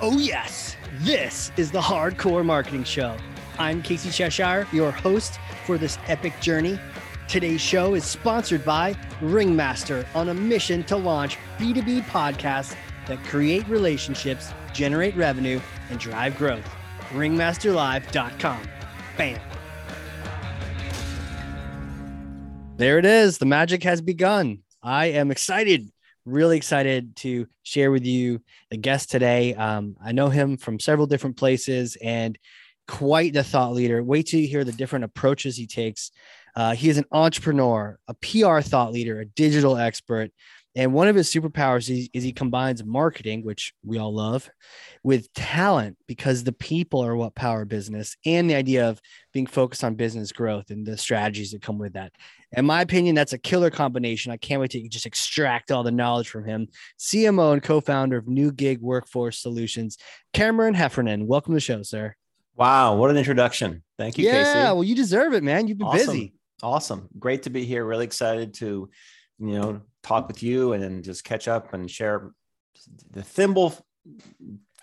Oh, yes, this is the Hard Corps Marketing Show. I'm Casey Cheshire, your host for this epic journey. Today's show is sponsored by Ringmaster on a mission to launch B2B podcasts that create relationships, generate revenue, and drive growth. Ringmasterlive.com. Bam. There it is. The magic has begun. I am excited really excited to share with you the guest today. Um, I know him from several different places and quite the thought leader. Wait till you hear the different approaches he takes. Uh, he is an entrepreneur, a PR thought leader, a digital expert, and one of his superpowers is, is, he combines marketing, which we all love, with talent because the people are what power business and the idea of being focused on business growth and the strategies that come with that. In my opinion, that's a killer combination. I can't wait to just extract all the knowledge from him. CMO and co founder of New Gig Workforce Solutions, Cameron Heffernan. Welcome to the show, sir. Wow, what an introduction. Thank you, yeah, Casey. well, you deserve it, man. You've been awesome. busy. Awesome. Great to be here. Really excited to, you know, talk with you and then just catch up and share the thimble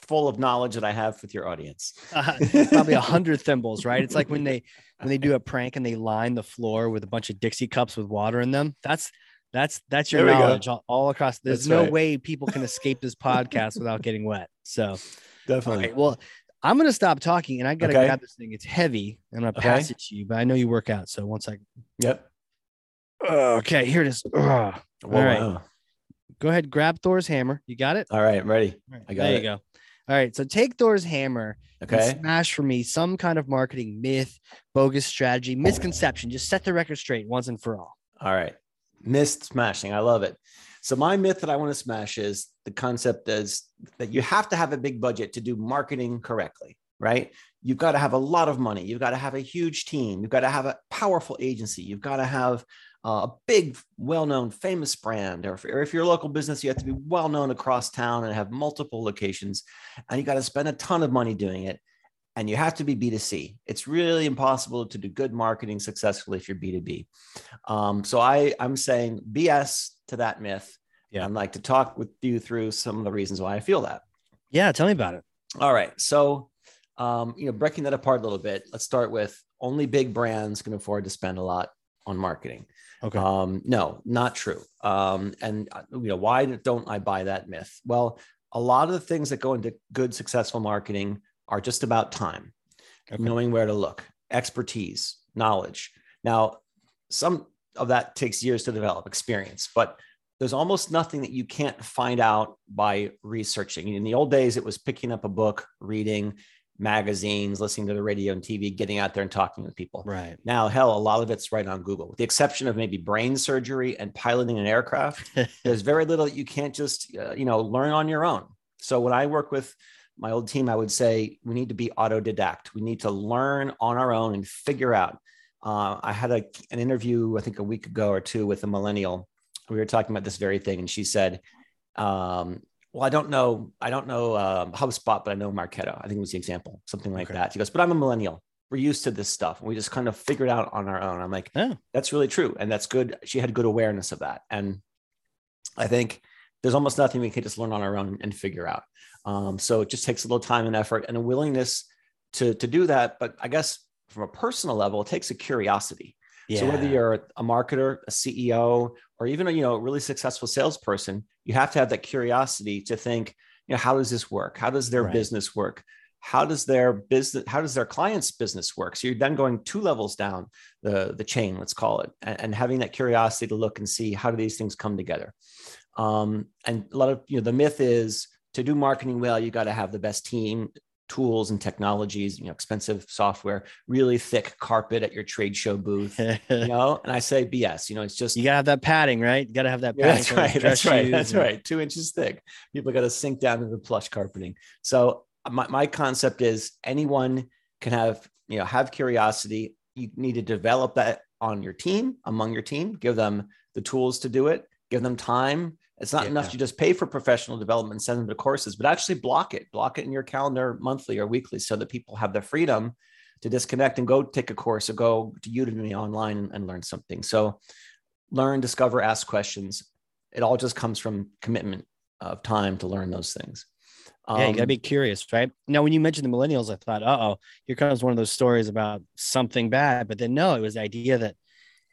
full of knowledge that I have with your audience. Uh, probably a hundred thimbles, right? It's like when they when they do a prank and they line the floor with a bunch of Dixie cups with water in them. That's that's that's your knowledge all, all, across. There's that's no right. way people can escape this podcast without getting wet. So definitely. well, I'm gonna stop talking and I gotta okay. grab this thing. It's heavy. I'm gonna okay. pass it to you, but I know you work out. So one second. Yep. Oh, okay, here it is. Whoa, all right. Wow. Go ahead, grab Thor's hammer. You got it? All right, I'm ready. Right, I got there it. you go. All right. So take Thor's hammer okay. smash for me some kind of marketing myth, bogus strategy, misconception. Just set the record straight once and for all. All right. Myth smashing. I love it. So my myth that I want to smash is the concept is that you have to have a big budget to do marketing correctly, right? You've got to have a lot of money. You've got to have a huge team. You've got to have a powerful agency. You've got to have a big, well-known, famous brand, or if, or if, you're a local business, you have to be well-known across town and have multiple locations, and you got to spend a ton of money doing it, and you have to be B2C. It's really impossible to do good marketing successfully if you're B2B. Um, so I, I'm saying BS to that myth. Yeah. I'd like to talk with you through some of the reasons why I feel that. Yeah, tell me about it. All right, so um, you know, breaking that apart a little bit, let's start with only big brands can afford to spend a lot on marketing. Okay. Um, no, not true. Um, and uh, you know, why don't I buy that myth? Well, a lot of the things that go into good, successful marketing are just about time, okay. knowing where to look, expertise, knowledge. Now, some of that takes years to develop, experience, but there's almost nothing that you can't find out by researching. In the old days, it was picking up a book, reading, magazines, listening to the radio and TV, getting out there and talking with people. Right. Now, hell, a lot of it's right on Google, with the exception of maybe brain surgery and piloting an aircraft. there's very little that you can't just, uh, you know, learn on your own. So when I work with my old team, I would say we need to be autodidact. We need to learn on our own and figure out. Uh, I had a, an interview, I think a week ago or two with a millennial. We were talking about this very thing, and she said, um, well, I don't know, I don't know um, HubSpot, but I know Marketo. I think it was the example, something like okay. that. She goes, but I'm a millennial. We're used to this stuff. And we just kind of figured out on our own. I'm like, yeah. that's really true. And that's good. She had good awareness of that. And I think there's almost nothing we can just learn on our own and figure out. Um, so it just takes a little time and effort and a willingness to, to do that. But I guess from a personal level, it takes a curiosity. Yeah. So whether you're a marketer, a CEO, or even a you know a really successful salesperson, you have to have that curiosity to think, you know, how does this work? How does their right. business work? How does their business, how does their client's business work? So you're then going two levels down the, the chain, let's call it, and, and having that curiosity to look and see how do these things come together. Um, and a lot of you know the myth is to do marketing well, you got to have the best team, tools and technologies, you know, expensive software, really thick carpet at your trade show booth, you know, and I say BS, you know, it's just, you gotta have that padding, right? You gotta have that padding. Yeah, that's right. That's right. That's and... right. Two inches thick. People got to sink down to the plush carpeting. So uh, my, my concept is anyone can have, you know, have curiosity. You need to develop that on your team, among your team, give them the tools to do it, give them time, it's not yeah. enough to just pay for professional development and send them to courses, but actually block it, block it in your calendar monthly or weekly so that people have the freedom to disconnect and go take a course or go to Udemy online and, and learn something. So learn, discover, ask questions. It all just comes from commitment of time to learn those things. Um, yeah, you gotta um, be curious, right? Now, when you mentioned the millennials, I thought, uh oh, here comes one of those stories about something bad. But then, no, it was the idea that,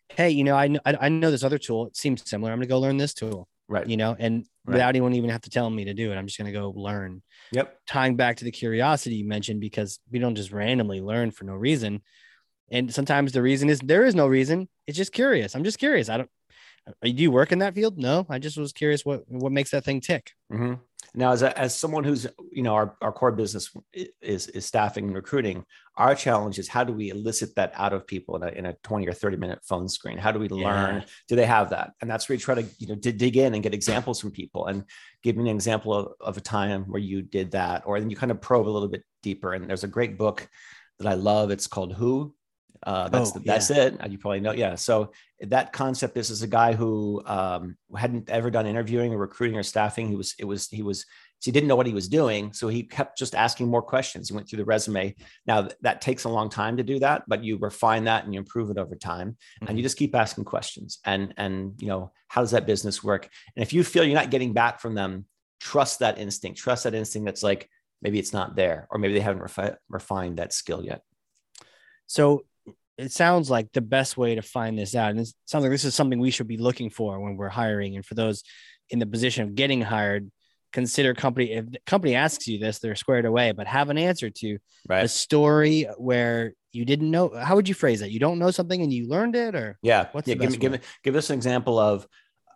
hey, you know, I know, I know this other tool. It seems similar. I'm gonna go learn this tool, right? You know, and right. without anyone even have to tell me to do it, I'm just gonna go learn. Yep. Tying back to the curiosity you mentioned, because we don't just randomly learn for no reason. And sometimes the reason is there is no reason. It's just curious. I'm just curious. I don't. Do you work in that field? No, I just was curious what what makes that thing tick. Mm-hmm. Now, as, a, as someone who's, you know, our, our core business is, is staffing and recruiting, our challenge is how do we elicit that out of people in a, in a 20 or 30 minute phone screen? How do we yeah. learn? Do they have that? And that's where you try to, you know, to dig in and get examples from people and give me an example of, of a time where you did that, or then you kind of probe a little bit deeper. And there's a great book that I love. It's called Who uh, that's oh, the, that's yeah. it. You probably know. Yeah. So that concept. This is a guy who um, hadn't ever done interviewing or recruiting or staffing. He was. It was. He was. So he didn't know what he was doing. So he kept just asking more questions. He went through the resume. Now that takes a long time to do that, but you refine that and you improve it over time, mm-hmm. and you mm-hmm. just keep asking questions. And and you know how does that business work? And if you feel you're not getting back from them, trust that instinct. Trust that instinct. That's like maybe it's not there, or maybe they haven't refi- refined that skill yet. So it sounds like the best way to find this out, and it sounds like this is something we should be looking for when we're hiring. And for those in the position of getting hired, consider company. If the company asks you this, they're squared away, but have an answer to right. a story where you didn't know. How would you phrase that? You don't know something and you learned it, or yeah, what's yeah, give me, give me give us an example of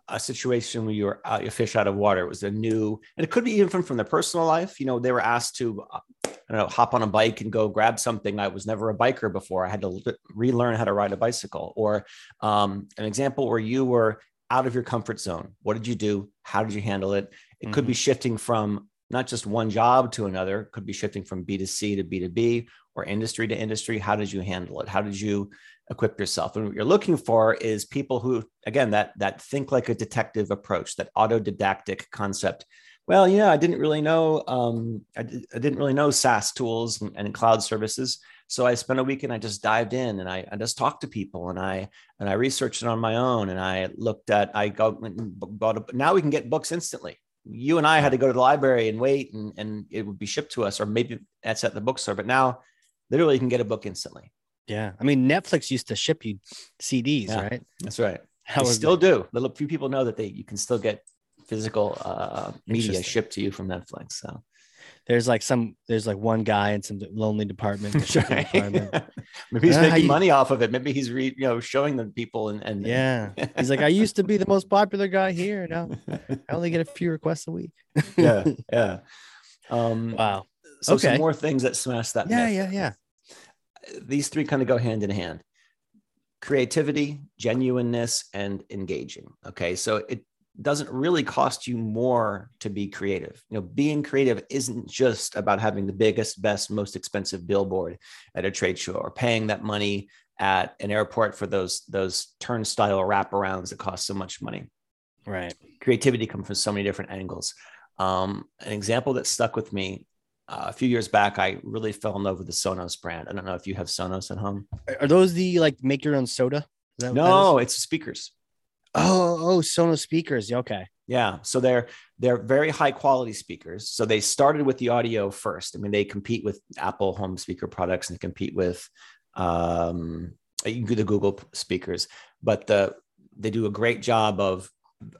a situation where you were out, you fish out of water. It was a new, and it could be even from, from their personal life. You know, they were asked to, I don't know, hop on a bike and go grab something. I was never a biker before. I had to relearn how to ride a bicycle. Or um, an example where you were out of your comfort zone. What did you do? How did you handle it? It mm-hmm. could be mm-hmm. shifting from not just one job to another. It could be shifting from B to C to B to B or industry to industry. How did you handle it? How did you equip yourself. And what you're looking for is people who, again, that that think like a detective approach, that autodidactic concept. Well, yeah, I didn't really know. Um, I, I, didn't really know SaaS tools and, and, cloud services. So I spent a week and I just dived in and I, I just talked to people and I and I researched it on my own and I looked at I got bought a, now we can get books instantly. You and I had to go to the library and wait and, and it would be shipped to us, or maybe that's at the bookstore. But now literally you can get a book instantly. Yeah. I mean, Netflix used to ship you CDs, yeah, right? That's right. How they still do. Little few people know that they you can still get physical uh, media shipped to you from Netflix. So there's like some there's like one guy in some lonely department. Right. department. Maybe he's uh, making you, money off of it. Maybe he's re, you know showing the people and and yeah. he's like, I used to be the most popular guy here. Now I only get a few requests a week. yeah, yeah. Um, wow. So okay. some more things that smash that. Yeah, myth. yeah, yeah these three kind of go hand in hand creativity, genuineness, and engaging. Okay. So it doesn't really cost you more to be creative. You know, being creative isn't just about having the biggest, best, most expensive billboard at a trade show or paying that money at an airport for those those turnstile wraparounds that cost so much money. Right. Creativity comes from so many different angles. Um, an example that stuck with me uh, a few years back, I really fell in love with the Sonos brand. I don't know if you have Sonos at home. Are those the like make your own soda? No, it's speakers. Oh, oh, Sonos speakers. Okay. Yeah. So they're they're very high quality speakers. So they started with the audio first. I mean, they compete with Apple home speaker products and they compete with um, the Google speakers, but the they do a great job of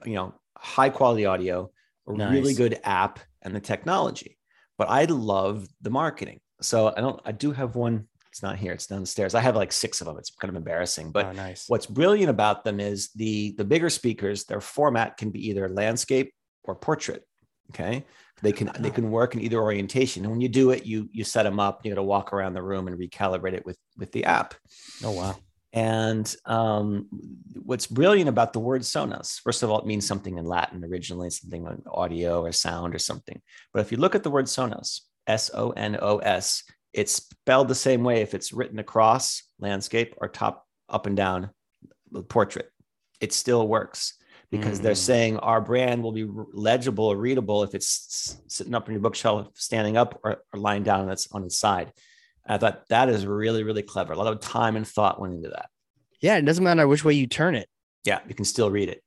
you know high quality audio, a nice. really good app, and the technology but I love the marketing. So I don't, I do have one. It's not here. It's downstairs. I have like six of them. It's kind of embarrassing, but oh, nice. what's brilliant about them is the, the bigger speakers, their format can be either landscape or portrait. Okay. They can, they can work in either orientation. And when you do it, you, you set them up, you got to walk around the room and recalibrate it with, with the app. Oh, wow. And um, what's brilliant about the word Sonos, first of all, it means something in Latin originally, something like audio or sound or something. But if you look at the word Sonos, S O N O S, it's spelled the same way if it's written across landscape or top, up and down portrait. It still works because mm. they're saying our brand will be legible or readable if it's sitting up in your bookshelf, standing up, or, or lying down on its on its side. I thought that is really, really clever. A lot of time and thought went into that. Yeah, it doesn't matter which way you turn it. Yeah, you can still read it.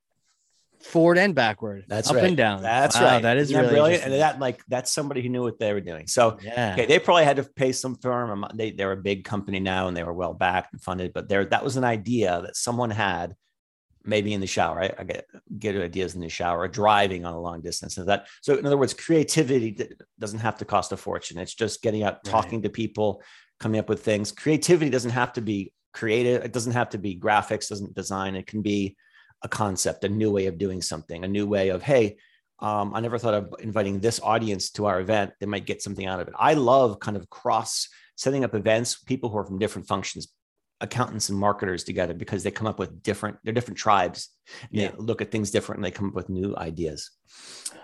Forward and backward. That's up right. and down. That's Wow, right. That is really brilliant. And that like that's somebody who knew what they were doing. So yeah. okay, they probably had to pay some firm. um, They they're a big company now and they were well backed and funded. But there that was an idea that someone had, maybe in the shower. I, I get get ideas in the shower, driving on a long distance. And that so in other words, creativity doesn't have to cost a fortune. It's just getting out, Right. talking to people, coming up with things. Creativity doesn't have to be creative. It doesn't have to be graphics. Doesn't design. It can be a concept, a new way of doing something, a new way of hey. Um, I never thought of inviting this audience to our event. They might get something out of it. I love kind of cross setting up events, people who are from different functions, accountants and marketers together because they come up with different, they're different tribes. Yeah. They look at things different and they come up with new ideas.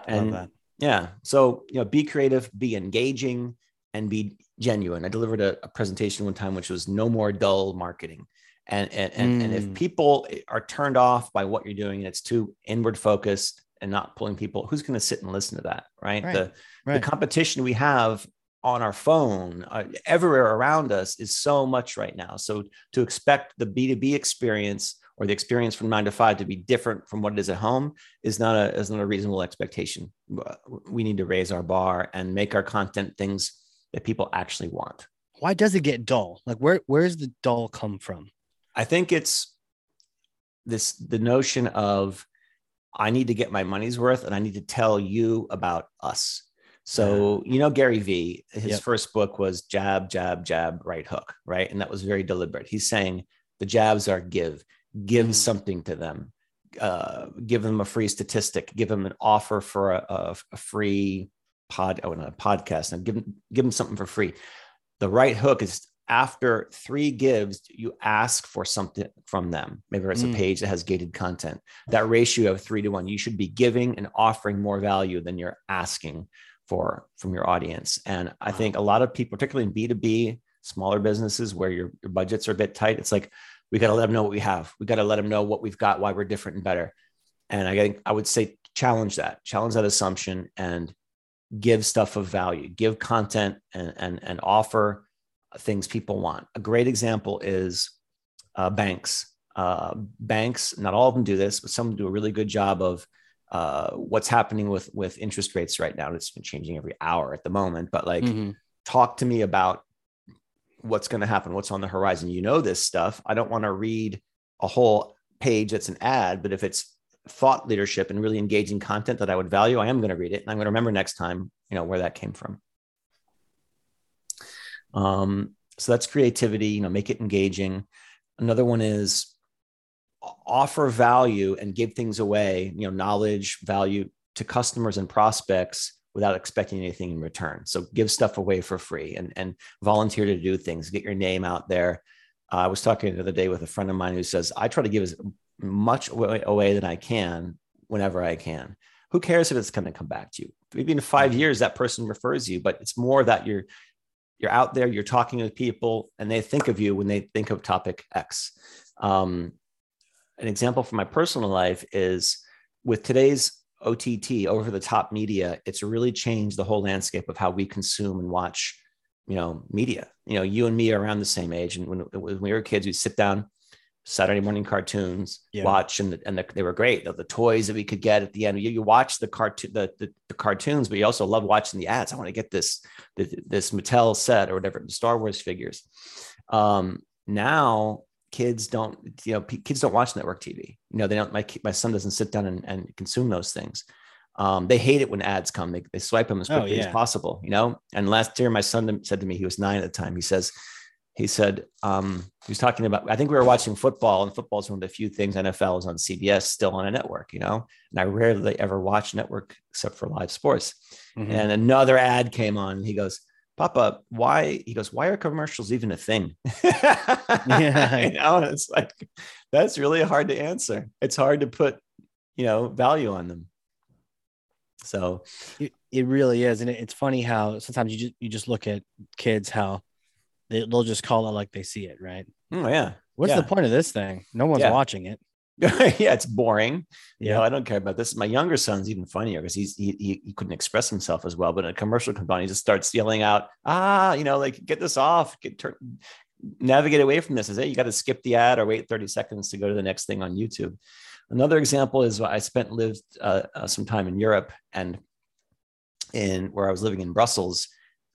I And yeah. So, you know, be creative, be engaging, and be genuine. I delivered a, a presentation one time, which was no more dull marketing. And, and, and, and if Mm. people are turned off by what you're doing and it's too inward focused and not pulling people, who's going to sit and listen to that? Right. Right. The, Right. the competition we have on our phone uh, everywhere around us is so much right now. So to expect the B2B experience or the experience from nine to five to be different from what it is at home is not a, is not a reasonable expectation. We need to raise our bar and make our content things that people actually want. Why does it get dull? Like where where's the dull come from? I think it's this the notion of I need to get my money's worth and I need to tell you about us. So, you know, Gary Vee, his Yep. first book was jab, jab, jab, right hook, right? And that was very deliberate. He's saying the jabs are give, give Mm. something to them, uh, give them a free statistic, give them an offer for a, a, a free pod, oh, not a podcast, and give them, give them something for free. The right hook is after three gives, you ask for something from them. Maybe it's a hmm. page that has gated content. That ratio of three to one, you should be giving and offering more value than you're asking for from your audience. And I think a lot of people, particularly in B2B, smaller businesses where your, your budgets are a bit tight, it's like we got to let them know what we have. We got to let them know what we've got, why we're different and better. And I think I would say challenge that, challenge that assumption and give stuff of value, give content and and and offer things people want. A great example is uh, banks. Uh, banks, not all of them do this, but some do a really good job of uh, what's happening with with interest rates right now. It's been changing every hour at the moment, but like, Mhm. talk to me about what's going to happen, what's on the horizon. You know this stuff. I don't want to read a whole page that's an ad, but if it's thought leadership and really engaging content that I would value, I am going to read it and I'm going to remember next time, you know, where that came from. Um, so that's creativity, you know, make it engaging. Another one is offer value and give things away, you know, knowledge, value to customers and prospects without expecting anything in return. So give stuff away for free and, and volunteer to do things, get your name out there. Uh, I was talking the other day with a friend of mine who says, I try to give as much away, away than I can whenever I can. Who cares if it's going to come back to you? Maybe in five years that person refers you, but it's more that you're you're out there, you're talking with people, and they think of you when they think of topic X. Um, an example from my personal life is with today's OTT, over the top media, it's really changed the whole landscape of how we consume and watch, you know, media. You know, you and me are around the same age, and when, when we were kids, we'd sit down, Saturday morning cartoons, Yeah. watch, and and the, they were great. The, the toys that we could get at the end. You, you watch the cartoon, the, the the cartoons, but you also love watching the ads. I want to get this this, Mattel set or whatever, the Star Wars figures. Um, now kids don't, you know, p- kids don't watch network TV. You know, they don't. My my son doesn't sit down and, and consume those things. Um, they hate it when ads come. They, they swipe them as Oh, quickly as possible. You know. And last year, my son said to me, he was nine at the time. He says, he said um, he was talking about. I think we were watching football, and football is one of the few things NFL is on CBS, still on a network. You know, and I rarely ever watch network except for live sports. Mhm. And another ad came on. And he goes, Papa, why? He goes, why are commercials even a thing? Yeah. you know, and it's like that's really hard to answer. It's hard to put, you know, value on them. So It, it really is, and it, it's funny how sometimes you just you just look at kids how they, they'll just call it like they see it, right? oh yeah. What's Yeah. the point of this thing? No one's Yeah. watching it. yeah, it's boring. You know, Yeah, I don't care about this. My younger son's even funnier because he's he, he he couldn't express himself as well. But in a commercial company, he just starts yelling out, ah, you know, like get this off, get turn, navigate away from this. Is it you got to skip the ad or wait 30 seconds to go to the next thing on YouTube? Another example is I spent lived uh, uh, some time in Europe and in where I was living in Brussels.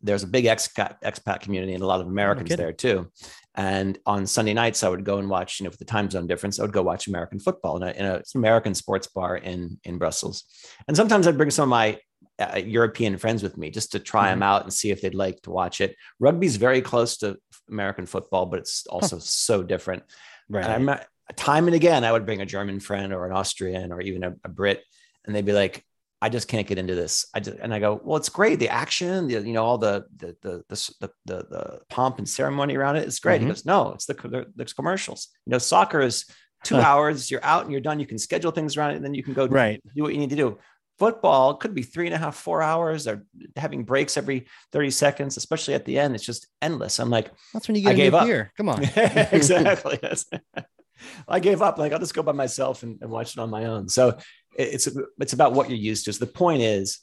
There's a big expat, expat community and a lot of Americans no there too. And on Sunday nights, I would go and watch, you know, for the time zone difference, I would go watch American football in, a, in a, American sports bar in, in Brussels. And sometimes I'd bring some of my uh, European friends with me just to try mm-hmm. them out and see if they'd like to watch it. Rugby's very close to American football, but it's also huh. so different. Right. And I'm time and again, I would bring a German friend or an Austrian or even a, a Brit, and they'd be like, I just can't get into this. I just, and I go, well, it's great. The action, the, you know, all the, the, the, the, the, the pomp and ceremony around it is great. Mm-hmm. He goes, no, it's the, the, the, commercials. You know, soccer is two hours, you're out and you're done. You can schedule things around it and then you can go right. do what you need to do. Football could be three and a half, four hours. They're having breaks every 30 seconds, especially at the end. It's just endless. I'm like, that's when you get I gave up. Beer. Come on. exactly. I gave up. Like I'll just go by myself and, and watch it on my own. So it's it's about what you're used to. So the point is,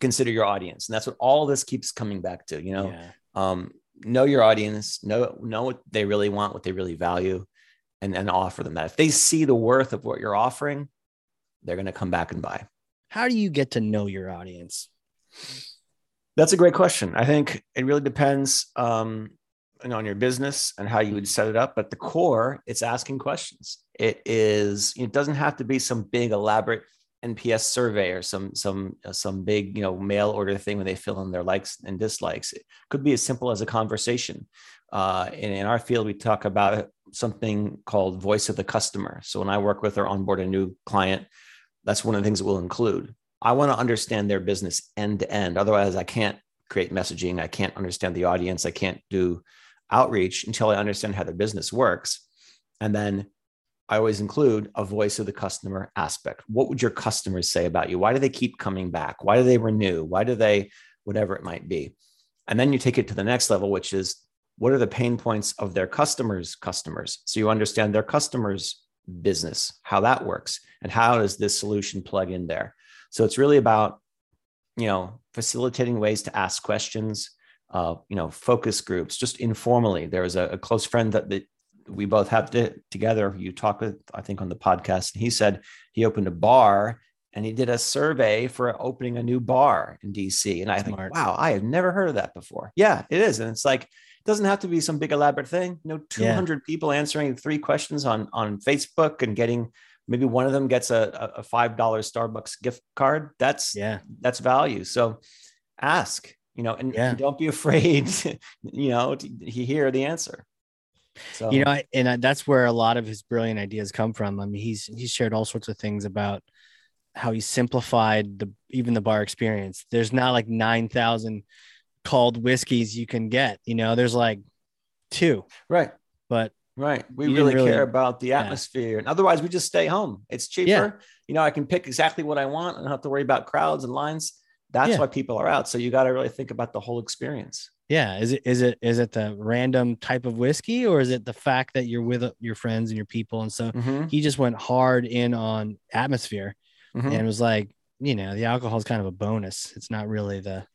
consider your audience, and that's what all this keeps coming back to. You know, yeah. um, know your audience, know know what they really want, what they really value, and and offer them that. If they see the worth of what you're offering, they're going to come back and buy. How do you get to know your audience? That's a great question. I think it really depends um, on your business and how you would set it up. But the core, it's asking questions. It is. It doesn't have to be some big elaborate NPS survey or some some uh, some big you know mail order thing where they fill in their likes and dislikes. It could be as simple as a conversation. Uh, in, in our field, we talk about something called voice of the customer. So when I work with or onboard a new client, that's one of the things that we'll include. I want to understand their business end to end. Otherwise, I can't create messaging. I can't understand the audience. I can't do outreach until I understand how their business works. And then I always include a voice of the customer aspect. What would your customers say about you? Why do they keep coming back? Why do they renew? Why do they, whatever it might be? And then you take it to the next level, which is what are the pain points of their customers' customers? So you understand their customers' business, how that works, and how does this solution plug in there? So it's really about, you know, facilitating ways to ask questions, uh, you know, focus groups, just informally. There was a, a close friend that, that we both have to, together. You talk with, I think, on the podcast, and he said he opened a bar and he did a survey for opening a new bar in DC. And I Smart. think, wow, I have never heard of that before. Yeah, it is, and it's like it doesn't have to be some big elaborate thing. You know, 200 yeah. people answering three questions on on Facebook and getting maybe one of them gets a, a five dollar Starbucks gift card. That's yeah, that's value. So ask you know, and, yeah. and don't be afraid, you know, to, hear the answer. So, you know, and that's where a lot of his brilliant ideas come from. I mean, he's he's shared all sorts of things about how he simplified the even the bar experience. There's not like nine thousand called whiskeys you can get. You know, there's like two. Right. But right, we really, really, care about the atmosphere, yeah. and otherwise we just stay home. It's cheaper. Yeah. You know, I can pick exactly what I want and don't have to worry about crowds and lines that's yeah. why people are out. So you got to really think about the whole experience. Yeah. Is it is it is it the random type of whiskey or is it the fact that you're with uh, your friends and your people? And so mm-hmm. he just went hard in on atmosphere mm-hmm. and was like you know the alcohol is kind of a bonus. It's not really the,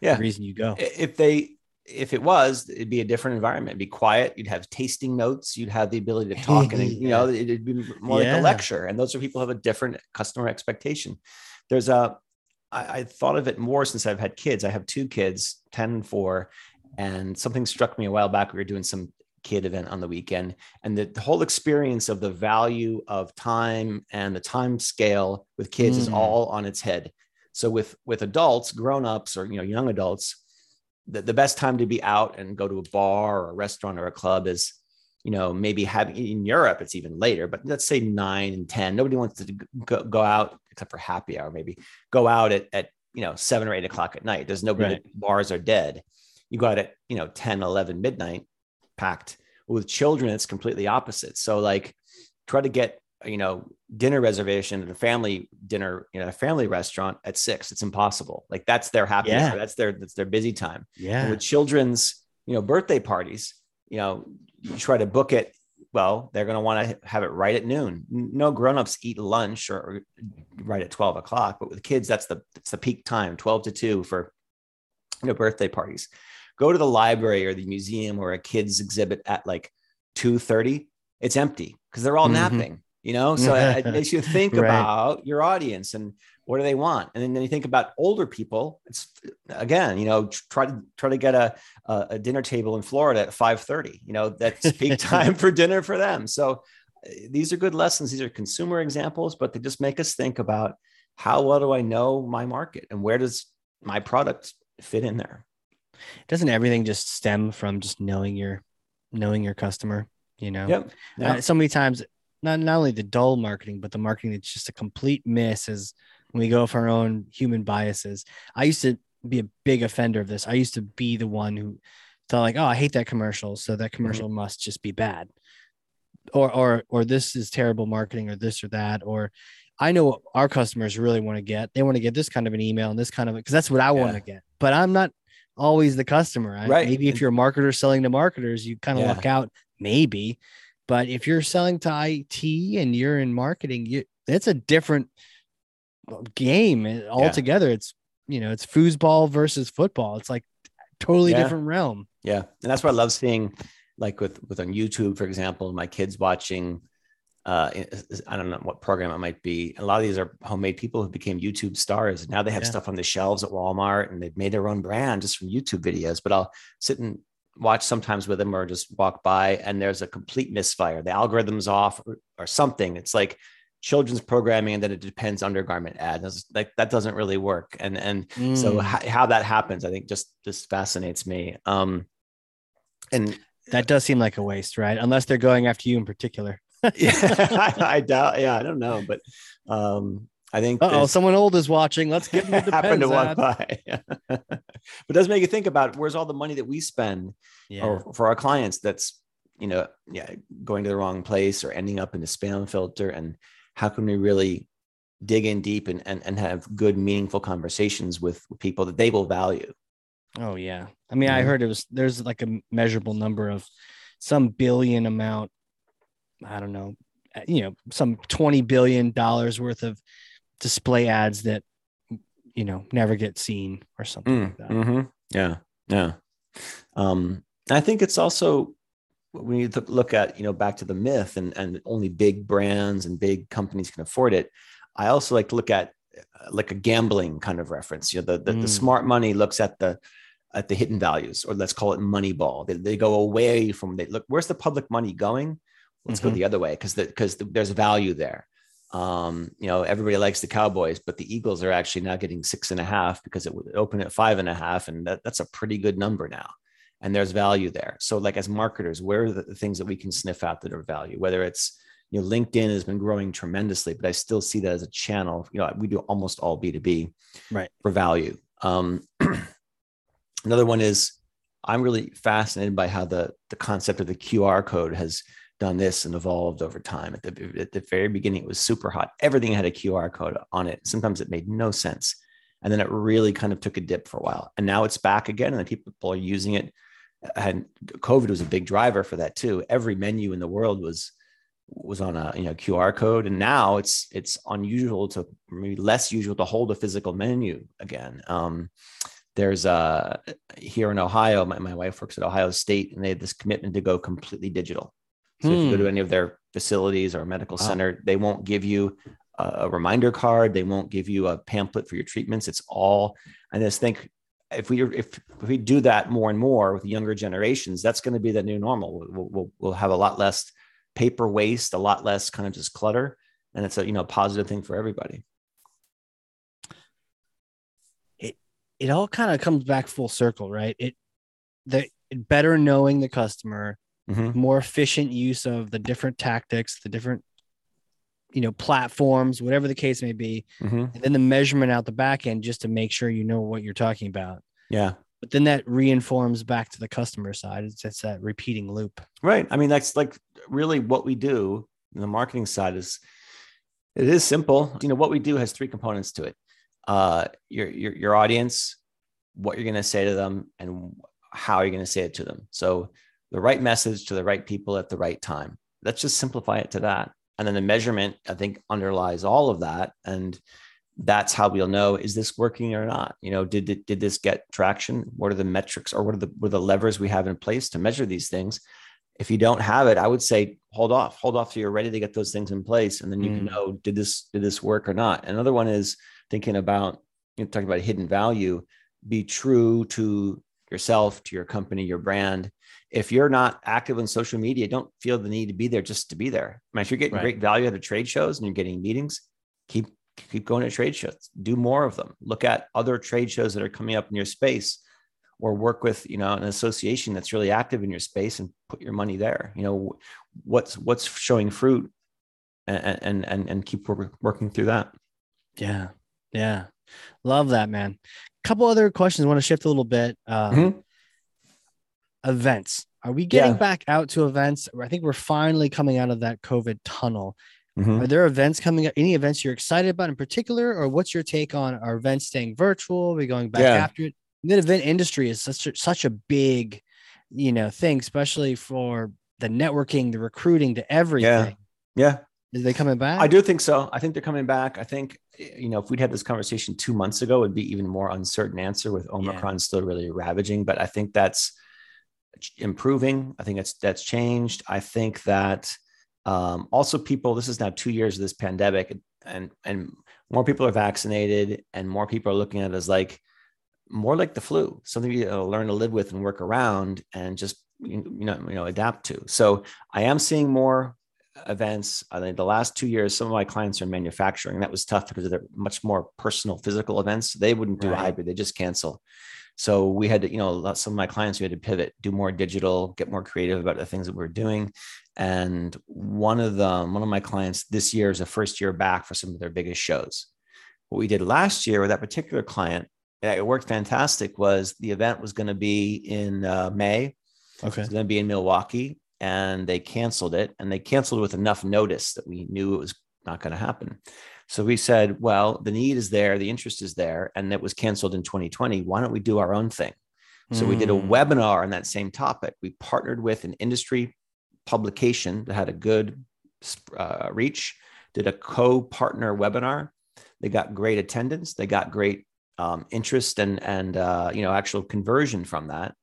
yeah. The reason you go. If they if it was it'd be a different environment. It'd be quiet. You'd have tasting notes. You'd have the ability to talk and you know it'd be more yeah. like a lecture. And those are people who have a different customer expectation. There's a I, I thought of it more since I've had kids. I have two kids, 10 and four. And something struck me a while back. We were doing some kid event on the weekend and the, the, whole experience of the value of time and the time scale with kids mm. is all on its head so with with adults grown-ups or you know young adults the, the best time to be out and go to a bar or a restaurant or a club is you know maybe having in europe it's even later but let's say 9 and 10 nobody wants to go, go out except for happy hour, maybe go out at, at you know, seven or eight o'clock at night. There's nobody, right. bars are dead. You go out at, you know, 10, 11 midnight packed with children. It's completely opposite. So like try to get, you know, dinner reservation at a family dinner, you know, a family restaurant at six. It's impossible. Like that's their happy yeah. hour. That's their, that's their busy time. Yeah. And with children's, you know, birthday parties, you know, you try to book it well, they're going to want to have it right at noon. No grown-ups eat lunch or, or, right at 12 o'clock, but with kids, that's the, it's the peak time, 12 to two for, you know, birthday parties. Go to the library or the museum or a kids exhibit at like 2.30. It's empty because they're all mm-hmm. napping. You know so it, makes you think Right. about your audience and what do they want and then, you think about older people it's again you know try to try to get a, a, a dinner table in florida at 5.30 you know that's peak time for dinner for them so uh, these are good lessons these are consumer examples but they just make us think about how well do i know my market and where does my product fit in there Doesn't everything just stem from just knowing your knowing your customer? You know, yep yeah. Uh, so many times, not not only the dull marketing, but the marketing that's just a complete miss is when we go off our own human biases. I used to be a big offender of this. I used to be the one who thought like, oh, I hate that commercial, so that mm-hmm. commercial must just be bad, or or or this is terrible marketing, or this or that, or I know what our customers really want to get. They want to get this kind of an email and this kind of because that's what I want to get. But I'm not always the customer. I, Right. Maybe if you're a marketer selling to marketers, you kind of Yeah. luck out. Maybe, but if you're selling to IT and you're in marketing, you it's a different game altogether. It's you know it's foosball versus football. It's like totally Yeah. different realm. Yeah, and that's what I love seeing, like with with on YouTube, for example, my kids watching. Uh, I don't know what program it might be. A lot of these are homemade people who became YouTube stars. Now they have Yeah. stuff on the shelves at Walmart, and they've made their own brand just from YouTube videos. But I'll sit and watch sometimes with them, or just walk by, and there's a complete misfire. The algorithm's off, or, or something. It's like children's programming, and then it depends undergarment ad. Like that doesn't really work. And and so Mm, how, how that happens, I think, just just fascinates me. Um, and that does seem like a waste, right? Unless they're going after you in particular. yeah, I, I doubt. Yeah, I don't know, but um, I think oh, someone old is watching. Let's give them the happened to walk by. but it does make you think about where's all the money that we spend Yeah. or for our clients that's you know yeah going to the wrong place or ending up in the spam filter and how can we really dig in deep and and, and have good meaningful conversations with people that they will value Oh yeah. I mean, I heard it was there's like a measurable number of some billion amount. I don't know, you know, some twenty billion dollars worth of display ads that you know never get seen or something like that. Mhm. Yeah, yeah. Um, I think it's also when you th- look at you know back to the myth and and only big brands and big companies can afford it. I also like to look at uh, like a gambling kind of reference. You know, the the, the Mm. smart money looks at the at the hidden values, or let's call it money ball. They, they go away from they look. Where's the public money going? Let's go Mhm. the other way because because there's value there. Um, you know, everybody likes the Cowboys, but the Eagles are actually now getting six and a half because it would open at five and a half, and that, that's a pretty good number now. And there's value there. So, like as marketers, where are the, things that we can sniff out that are value? Whether it's you know, LinkedIn has been growing tremendously, but I still see that as a channel. You know, we do almost all B two B, Right. For value. Um, another one is I'm really fascinated by how the the concept of the QR code has done this and evolved over time. At the at the very beginning, it was super hot. Everything had a QR code on it. Sometimes it made no sense, and then it really kind of took a dip for a while. And now it's back again, and people are using it. And COVID was a big driver for that too. Every menu in the world was was on a you know QR code, and now it's it's unusual to maybe less usual to hold a physical menu again. Um, there's uh here in Ohio, my, my wife works at Ohio State, and they had this commitment to go completely digital. So if you go Hmm. to any of their facilities or medical Wow. center, they won't give you a, reminder card. They won't give you a pamphlet for your treatments. It's all. I just think if we if, if we do that more and more with younger generations, that's going to be the new normal. We'll, we'll we'll have a lot less paper waste, a lot less kind of just clutter, and it's a you know positive thing for everybody. It all kind of comes back full circle, right? It the better knowing the customer, Mhm. more efficient use of the different tactics, the different you know platforms, whatever the case may be, Mhm. and then the measurement out the back end just to make sure you know what you're talking about. Yeah. But then that reinforms back to the customer side. It's it's that repeating loop. Right. I mean, that's like really what we do in the marketing side is it is simple. You know, what we do has three components to it. Uh your your your audience, what you're gonna say to them, and how you're gonna say it to them. So the right message to the right people at the right time. Let's just simplify it to that. And then the measurement, I think, underlies all of that. And that's how we'll know is this working or not you know did it, did this get traction what are the metrics or what are the what are the levers we have in place to measure these things if you don't have it, I would say hold off, hold off till you're ready to get those things in place, and then you Mm. can know did this did this work or not. Another one is thinking about you know, talking about hidden value. Be true to yourself, to your company, your brand. If you're not active on social media, don't feel the need to be there just to be there. I mean, if you're getting Right. great value out of trade shows and you're getting meetings, keep keep going to trade shows. Do more of them. Look at other trade shows that are coming up in your space or work with you know an association that's really active in your space and put your money there you know what's what's showing fruit and and and, and keep working through that Yeah. Yeah. Love that, man. couple other questions. I want to shift a little bit. Um, Mhm. Events. Are we getting Yeah. back out to events? I think we're finally coming out of that COVID tunnel. Mhm. Are there events coming up? Any events you're excited about in particular? Or what's your take on our events staying virtual? Are we going back Yeah. after it? The event industry is such a, such a big, you know, thing, especially for the networking, the recruiting, the everything. yeah Is they coming back? i do think so i think they're coming back i think you know if we'd had this conversation two months ago it'd be even more uncertain answer with omicron still really ravaging but i think that's improving. I think that's that's changed. I think that um, also people this is now two years of this pandemic and and more people are vaccinated and more people are looking at it as like more like the flu something you learn to live with and work around and just you know you know adapt to. So i am seeing more events i think the last two years some of my clients are in manufacturing. That was tough because they're much more personal physical events. They wouldn't do Right. a hybrid they just cancel. So we had to you know some of my clients we had to pivot do more digital get more creative about the things that we're doing. And one of them one of my clients this year is the first year back for some of their biggest shows. What we did last year with that particular client it worked fantastic was the event was going to be in uh, may. Okay. it's going to be in Milwaukee, and they canceled it. And they canceled with enough notice that we knew it was not going to happen. So we said, well, the need is there, the interest is there, and it was canceled in 2020. Why don't we do our own thing? So we did a Mm. webinar on that same topic. We partnered with an industry publication that had a good uh, reach, did a co-partner webinar. They got great attendance. They got great um, interest and and uh, you know actual conversion from that.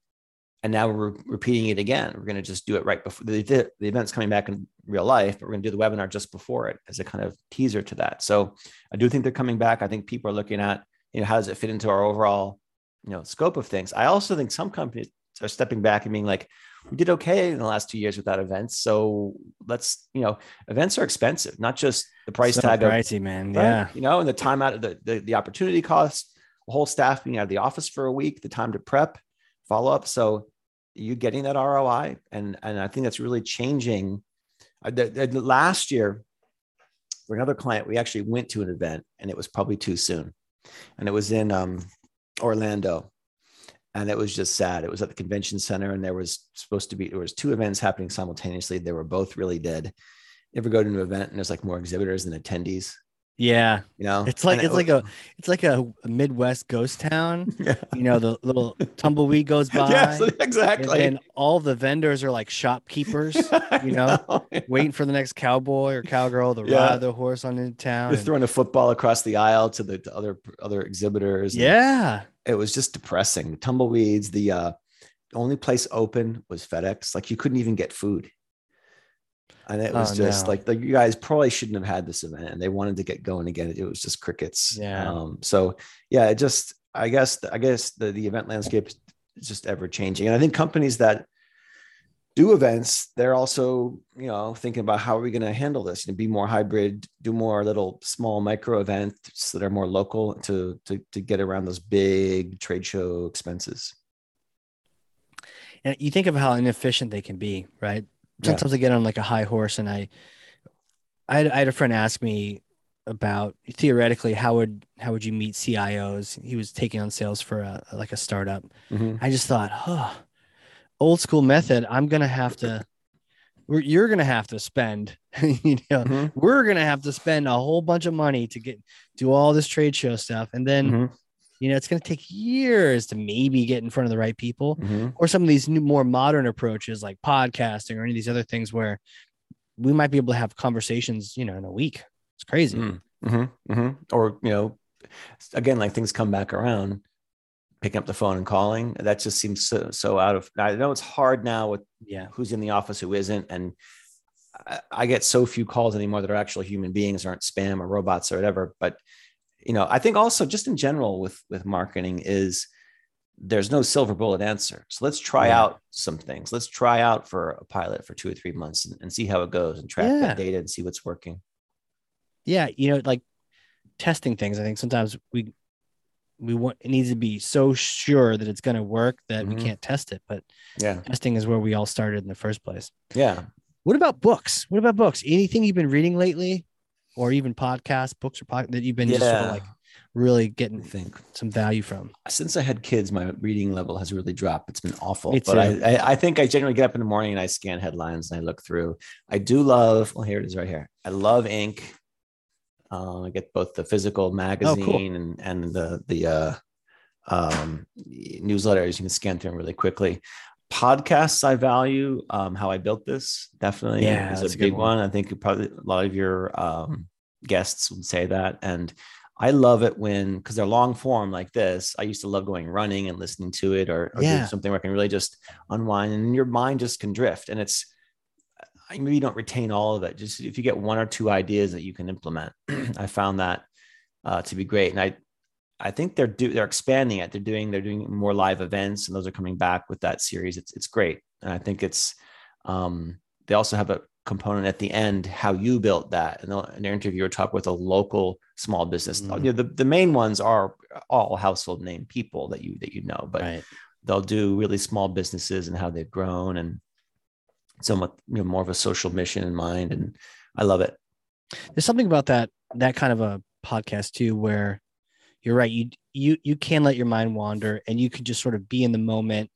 And now we're repeating it again. We're going to just do it right before the, the, event's coming back in real life, but we're going to do the webinar just before it as a kind of teaser to that. So I do think they're coming back. I think people are looking at, you know, how does it fit into our overall, you know, scope of things. I also think some companies are stepping back and being like, we did okay in the last two years without events. So let's, you know, events are expensive, not just the price So tag of pricey, man. right? Yeah. You know, and the time out of the, the the opportunity cost, the whole staff being out of the office for a week, the time to prep, follow up. So you getting that ROI, and and I think that's really changing. Uh, the, the last year, for another client, we actually went to an event, and it was probably too soon, and it was in um, Orlando, and it was just sad. It was at the convention center, and there was supposed to be there was two events happening simultaneously. They were both really dead. You ever go to an event and there's like more exhibitors than attendees? Yeah. You know, It's like And it's like a it's like a, Midwest ghost town. yeah. You know, the little tumbleweed goes by. Yes, And exactly. then all the vendors are like shopkeepers, you know, waiting for the next cowboy or cowgirl to Yeah. ride their horse on into town. They're and- throwing a football across the aisle to the to other other exhibitors. yeah. it was just depressing. The tumbleweeds. The uh, only place open was FedEx. Like you couldn't even get food, and it was Oh, just no. like the, you guys probably shouldn't have had this event, and they wanted to get going again. It was just crickets. Yeah. Um, so yeah, it just I guess I guess the the event landscape is just ever changing, and I think companies that do events, they're also, you know, thinking about how are we going to handle this? You know, be more hybrid, do more little small micro events that are more local to to to get around those big trade show expenses. And you think of how inefficient they can be, right? Yeah. Sometimes I get on like a high horse and I I had, I had a friend ask me about theoretically how would how would you meet CIOs? He was taking on sales for a like a startup. Mhm. I just thought, huh, old school method. I'm gonna have to. We're, you're gonna have to spend. you know, Mhm. we're gonna have to spend a whole bunch of money to get do all this trade show stuff, and then Mhm. You know it's gonna take years to maybe get in front of the right people, Mhm. or some of these new more modern approaches like podcasting or any of these other things where we might be able to have conversations, you know, in a week. It's crazy. Mhm. Mhm. Mhm. Or you know, again, like things come back around. picking up the phone and calling. That just seems so so out of. I know it's hard now with Yeah. who's in the office, who isn't, and I, I get so few calls anymore that are actual human beings, aren't spam or robots or whatever. But you know, I think also just in general with with marketing is there's no silver bullet answer. So let's try Yeah. out some things. Let's try out for a pilot for two or three months and, and see how it goes and track Yeah. that data and see what's working. Yeah. You know, like testing things. I think sometimes we we want it needs to be so sure that it's going to work that we Mhm. can't test it. But Yeah. testing is where we all started in the first place. Yeah. What about books? What about books? Anything you've been reading lately, or even podcasts, books or pod that you've been just sort of like really getting think some value from? since I had kids, my reading level has really dropped. It's been awful. But I. I, I think I generally get up in the morning and I scan headlines and I look through. I do love. Well, here it is right here. I love Inc. Uh, I get both the physical magazine and and the the uh, um, newsletters. You can scan through them really quickly. Podcasts I value. Um, how I built this definitely Yeah, is a big one. one. I think probably a lot of your um, guests would say that and. I love it when because they're long form like this. I used to love going running and listening to it or, or Yeah. doing something where I can really just unwind and your mind just can drift. And it's I maybe don't retain all of it. Just if you get one or two ideas that you can implement, I found that uh, to be great. And I I think they're do they're expanding it. They're doing they're doing more live events and those are coming back with that series. It's it's great. And I think it's um they also have a component at the end how you built that and they'll- in their interview or talk with a local small business Mhm. you know, the, the main ones are all household name people that you that you know but right. they'll do really small businesses and how they've grown and somewhat you know more of a social mission in mind and i love it There's something about that that kind of a podcast too, where you're right. You you you can let your mind wander, and you can just sort of be in the moment.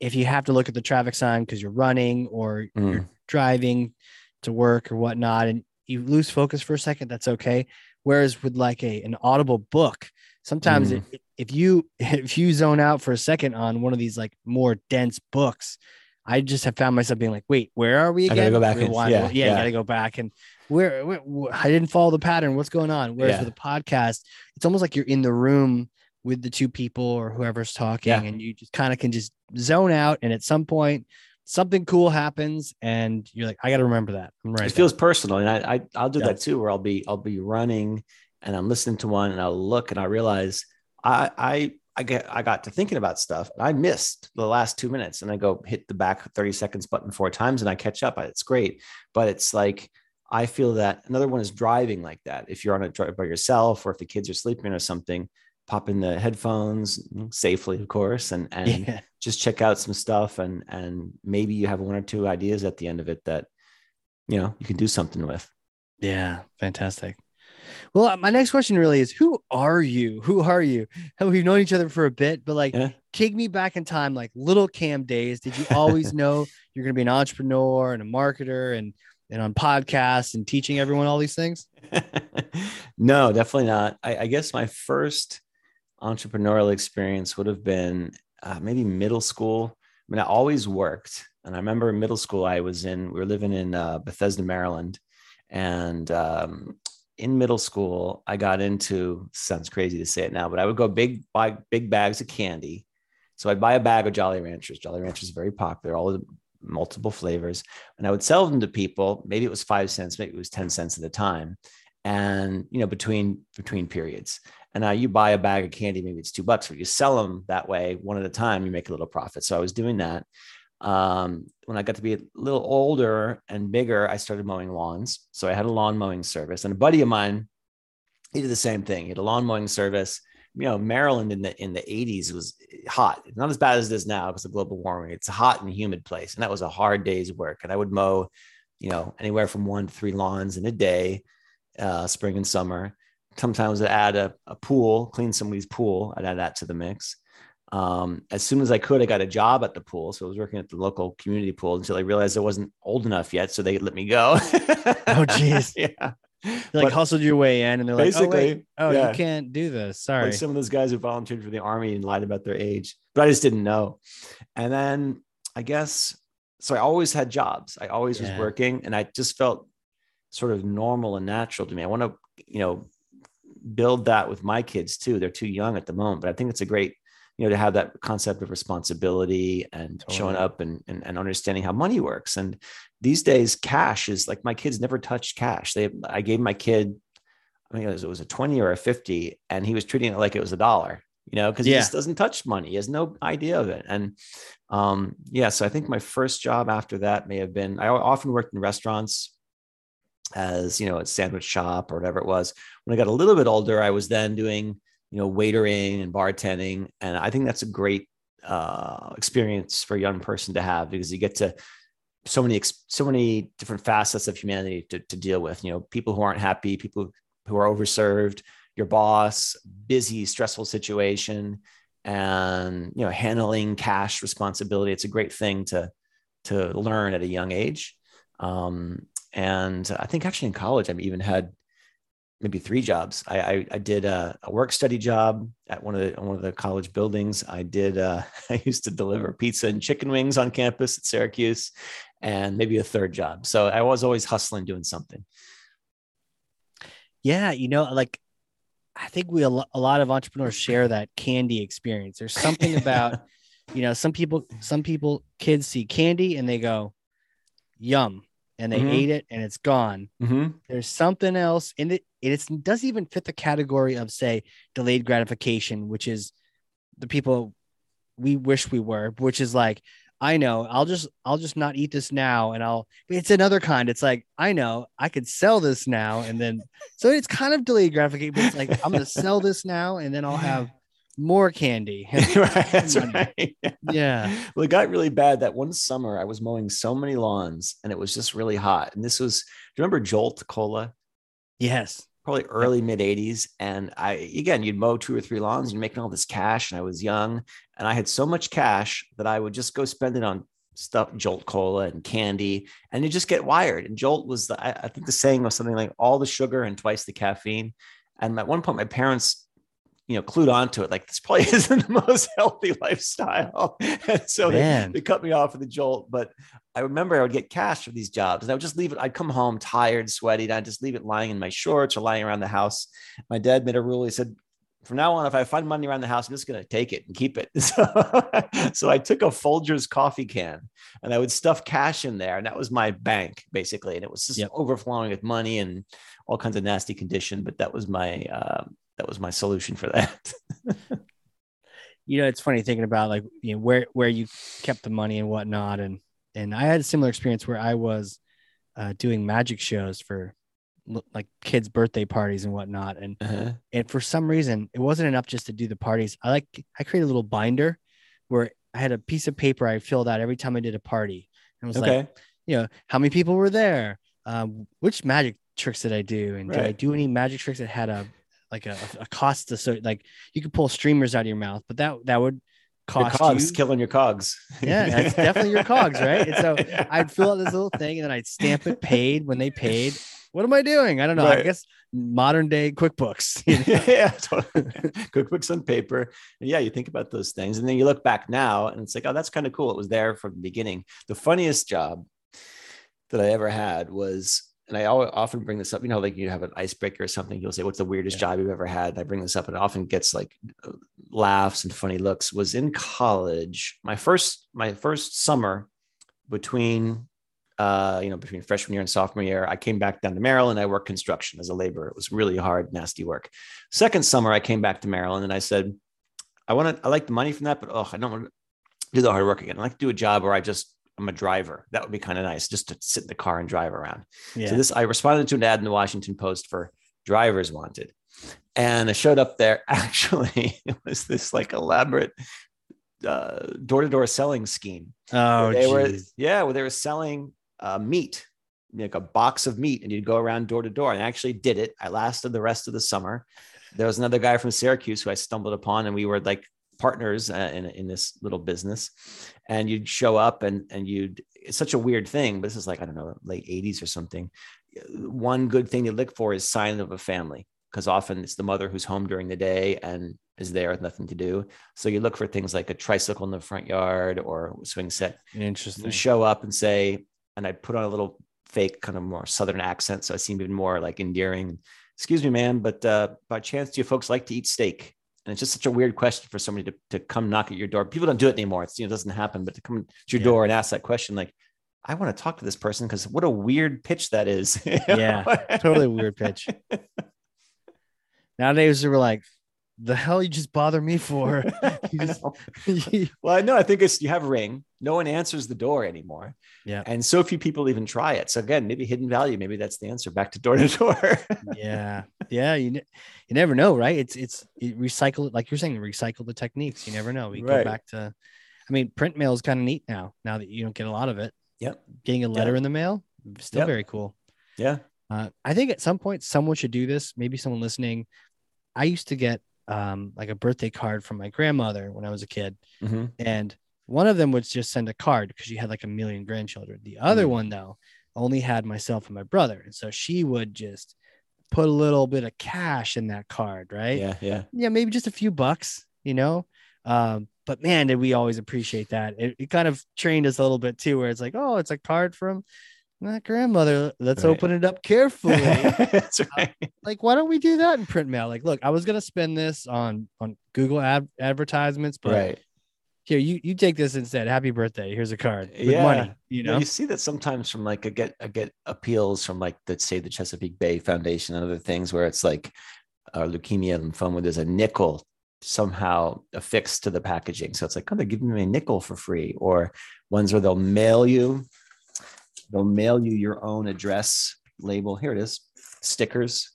If you have to look at the traffic sign because you're running or you're Mm. driving to work or whatnot, and you lose focus for a second, that's okay. Whereas with like a an audible book, sometimes Mm. it, if you if you zone out for a second on one of these like more dense books, I just have found myself being like, wait, where are we I again? gotta go back and- Rewind. yeah, yeah, you yeah. gotta go back and where, where, wh- I didn't follow the pattern. What's going on? Whereas Yeah. with a podcast, it's almost like you're in the room with the two people or whoever's talking, Yeah. and you just kind of can just zone out. And at some point, something cool happens, and you're like, I got to remember that. I'm right. it feels personal and I, I i'll do Yeah. that too where i'll be i'll be running and i'm listening to one and i'll look and i realize i i I get I got to thinking about stuff. and I missed the last two minutes, and I go hit the back 30 seconds button four times, and I catch up. It's great, but it's like I feel that another one is driving like that. If you're on a drive by yourself, or if the kids are sleeping or something, pop in the headphones mm, safely, of course, and and yeah. just check out some stuff, and and maybe you have one or two ideas at the end of it that you know you can do something with. Yeah, fantastic. Well, uh, my next question really is who are you? Who are you? We've known each other for a bit, but like Yeah. take me back in time, like little Cam days. Did you always know you're gonna be an entrepreneur and a marketer and and on podcasts and teaching everyone all these things? no, definitely not. I, I guess my first entrepreneurial experience would have been uh, maybe middle school. I mean, I always worked, and I remember in middle school I was in. We were living in uh, Bethesda, Maryland, and um, in middle school I got into. Sounds crazy to say it now, but I would go big buy big bags of candy. So I'd buy a bag of Jolly Ranchers. Jolly Ranchers is very popular, all the multiple flavors, and I would sell them to people. Maybe it was five cents, maybe it was ten cents at a time, and you know between between periods. And now you buy a bag of candy, maybe it's two bucks, but you sell them that way one at a time, you make a little profit. So I was doing that. Um, when I got to be a little older and bigger, I started mowing lawns. So I had a lawn mowing service, and a buddy of mine, he did the same thing. He had a lawn mowing service. You know, Maryland in the in the 80s was hot. Not as bad as it is now because of global warming. It's a hot and humid place, and that was a hard day's work. And I would mow, you know, anywhere from one to three lawns in a day, uh, spring and summer sometimes I'd add a, a pool, clean somebody's pool. I'd add that to the mix. Um, as soon as I could, I got a job at the pool. So I was working at the local community pool until I realized I wasn't old enough yet. So they let me go. Oh, geez. yeah. You like But hustled your way in, and they're like, "Oh, wait. oh, yeah. you can't do this. Sorry." like some of those guys who volunteered for the army and lied about their age, but I just didn't know. And then I guess so. I always had jobs. I always Yeah. was working, and I just felt sort of normal and natural to me. I want to, you know, build that with my kids too. They're too young at the moment, but I think it's a great you know to have that concept of responsibility and totally. showing up and, and and understanding how money works. And these days cash is like my kids never touched cash. They i gave my kid i think it was, it was a 20 or a 50 and he was treating it like it was a dollar you know because yeah. he just doesn't touch money. He has no idea of it. And um yeah so i think my first job after that may have been i often worked in restaurants as you know a sandwich shop or whatever it was. When i got a little bit older i was then doing you know, waitering and bartending. And I think that's a great uh, experience for a young person to have because you get to so many so many different facets of humanity to, to deal with. You know, people who aren't happy, people who are overserved, your boss, busy, stressful situation, and you know, handling cash responsibility. It's a great thing to to learn at a young age. Um, and I think actually in college, I've even had maybe three jobs. I, I, I did a, a, work study job at one of the one of the college buildings. I did uh, I used to deliver pizza and chicken wings on campus at Syracuse, and maybe a third job. So I was always hustling, doing something. Yeah, you know, like I think we a lot of entrepreneurs share that candy experience. There's something about you know some people some people kids see candy and they go yum and they mm-hmm. ate it and it's gone. Mm-hmm. There's something else in it. It doesn't even fit the category of say delayed gratification, which is the people we wish we were, which is like, I know I'll just I'll just not eat this now and I'll it's another kind. It's like I know I could sell this now and then so it's kind of delayed gratification, but it's like I'm gonna sell this now and then I'll have more candy. right, that's right. Yeah. Well, it got really bad that one summer I was mowing so many lawns and it was just really hot. And this was, do you remember Jolt Cola? Yes. Probably early mid 80s. And I, again, you'd mow two or three lawns and you're making all this cash. And I was young and I had so much cash that I would just go spend it on stuff, Jolt Cola and candy, and you just get wired. And Jolt was the, I, I think the saying was something like all the sugar and twice the caffeine. And at one point, my parents you know, clued onto it. Like this probably isn't the most healthy lifestyle. And so they, they, cut me off with the jolt. But I remember I would get cash for these jobs and I would just leave it. I'd come home tired, sweaty, and I'd just leave it lying in my shorts or lying around the house. My dad made a rule. He said, from now on, if I find money around the house, I'm just going to take it and keep it. So, so I took a Folgers coffee can and I would stuff cash in there. And that was my bank basically. And it was just yep. overflowing with money and all kinds of nasty condition. But that was my, uh, that was my solution for that. you know, it's funny thinking about like you know where where you kept the money and whatnot, and and I had a similar experience where I was uh, doing magic shows for like kids' birthday parties and whatnot, and uh-huh. and for some reason it wasn't enough just to do the parties. I like I created a little binder where I had a piece of paper I filled out every time I did a party, and it was okay. like, you know, how many people were there, um, which magic tricks did I do, and right. did I do any magic tricks that had a like a, a cost to so like you could pull streamers out of your mouth, but that that would cost your cogs, you. killing your cogs. Yeah, that's definitely your cogs, right? And so. I'd fill out this little thing and then I'd stamp it paid when they paid. What am I doing? I don't know. Right. I guess modern day QuickBooks. You know? yeah, totally. QuickBooks on paper. And yeah, you think about those things, and then you look back now, and it's like, oh, that's kind of cool. It was there from the beginning. The funniest job that I ever had was and I often bring this up, you know, like you have an icebreaker or something, you'll say, What's the weirdest yeah. job you've ever had? And I bring this up and it often gets like laughs and funny looks. Was in college, my first, my first summer between uh, you know, between freshman year and sophomore year, I came back down to Maryland. I worked construction as a laborer. It was really hard, nasty work. Second summer, I came back to Maryland and I said, I want to, I like the money from that, but oh, I don't want to do the hard work again. I like to do a job where I just I'm a driver. That would be kind of nice just to sit in the car and drive around. Yeah. So this I responded to an ad in the Washington Post for drivers wanted. And I showed up there. Actually, it was this like elaborate uh, door-to-door selling scheme. Oh, they geez. were yeah, where they were selling uh, meat, like a box of meat, and you'd go around door to door. And I actually did it. I lasted the rest of the summer. There was another guy from Syracuse who I stumbled upon, and we were like partners uh, in, in this little business and you'd show up and and you'd it's such a weird thing but this is like i don't know late 80s or something. One good thing to look for is sign of a family because often it's the mother who's home during the day and is there with nothing to do. So you look for things like a tricycle in the front yard or swing set. Interesting. you show up and say and i put on a little fake kind of more southern accent so i seem even more like endearing. Excuse me man but uh by chance do you folks like to eat steak And it's just such a weird question for somebody to, to come knock at your door. People don't do it anymore. It's, you know, it doesn't happen, but to come to your Yeah. door and ask that question, like, I want to talk to this person because what a weird pitch that is. Yeah, totally weird pitch. Nowadays, we're like, the hell you just bother me for? I just- know. well, I know. I think it's you have a ring. No one answers the door anymore. Yeah. And so few people even try it. So again, maybe hidden value. Maybe that's the answer. Back to door to door. yeah. Yeah. You, you never know, right? It's, it's you recycle it. Like you're saying, recycle the techniques. You never know. We go back to, I mean, print mail is kind of neat now, now that you don't get a lot of it. Yep. Getting a letter in the mail, still Yep. very cool. Yeah. Uh, I think at some point someone should do this. Maybe someone listening. I used to get um, like a birthday card from my grandmother when I was a kid, Mhm. and one of them would just send a card because she had like a million grandchildren. The other Mm. one though only had myself and my brother, and so she would just put a little bit of cash in that card, right? Yeah. Yeah. yeah, maybe just a few bucks, you know. Um, but man, did we always appreciate that. It, it kind of trained us a little bit too, where it's like, oh, it's a card from my grandmother. Let's Right. open it up carefully. that's right. like, why don't we do that in print mail? Like, look, I was gonna spend this on on Google ad- advertisements, but right. here, you you take this instead. Happy birthday. Here's a card with Yeah. money. You know, you see that sometimes from like I get I get appeals from like the say the Chesapeake Bay Foundation and other things where it's like uh, leukemia lymphoma. There's a nickel somehow affixed to the packaging, so it's like oh they're giving me a nickel for free, or ones where they'll mail you they'll mail you your own address label. Here it is, stickers.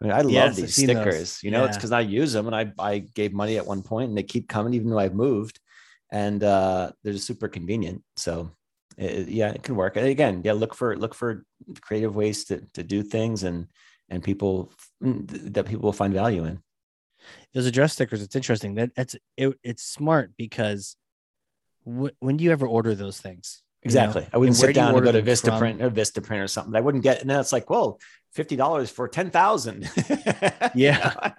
I mean, I love Yes, I've these seen those. stickers. You know, it's because I use them and I I gave money at one point and they keep coming even though I've moved, and uh, they're just super convenient. So it, yeah, it can work. And again, yeah, look for look for creative ways to to do things and and people mm, that people will find value in. those address stickers. It's interesting. That it's it, it's smart because wh- when do you ever order those things? You know? Exactly. I wouldn't And sit do down and go to? Vistaprint or Vistaprint or something. I wouldn't get, and then it's like, whoa, fifty dollars for ten thousand. Yeah.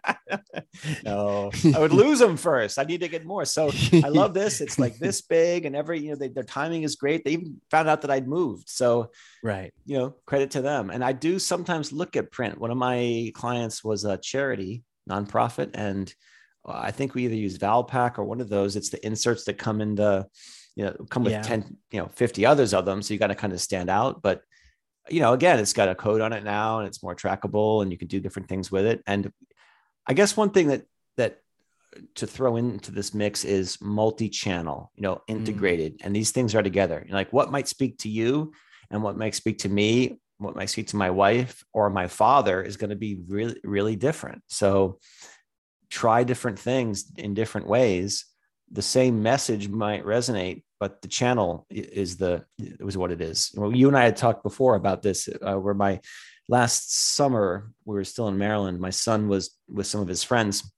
no, I would lose them first. I need to get more. So I love this. It's like this big, and every you know they, their timing is great. They even found out that I'd moved, so right. you know credit to them. And I do sometimes look at print. One of my clients was a charity nonprofit, and uh, I think we either use Valpak or one of those. It's the inserts that come in the you know come with Yeah. 10 you know 50 others of them. So you got to kind of stand out. But you know again it's got a code on it now and it's more trackable and you can do different things with it. And i guess one thing that that uh, to throw into this mix is multi-channel you know mm. integrated. And these things are together. Like what might speak to you and what might speak to me what might speak to my wife or my father is going to be really really different. So try different things in different ways the same message might resonate but the channel is the it was what it is well, you and i had talked before about this uh, where my last summer we were still in maryland my son was with some of his friends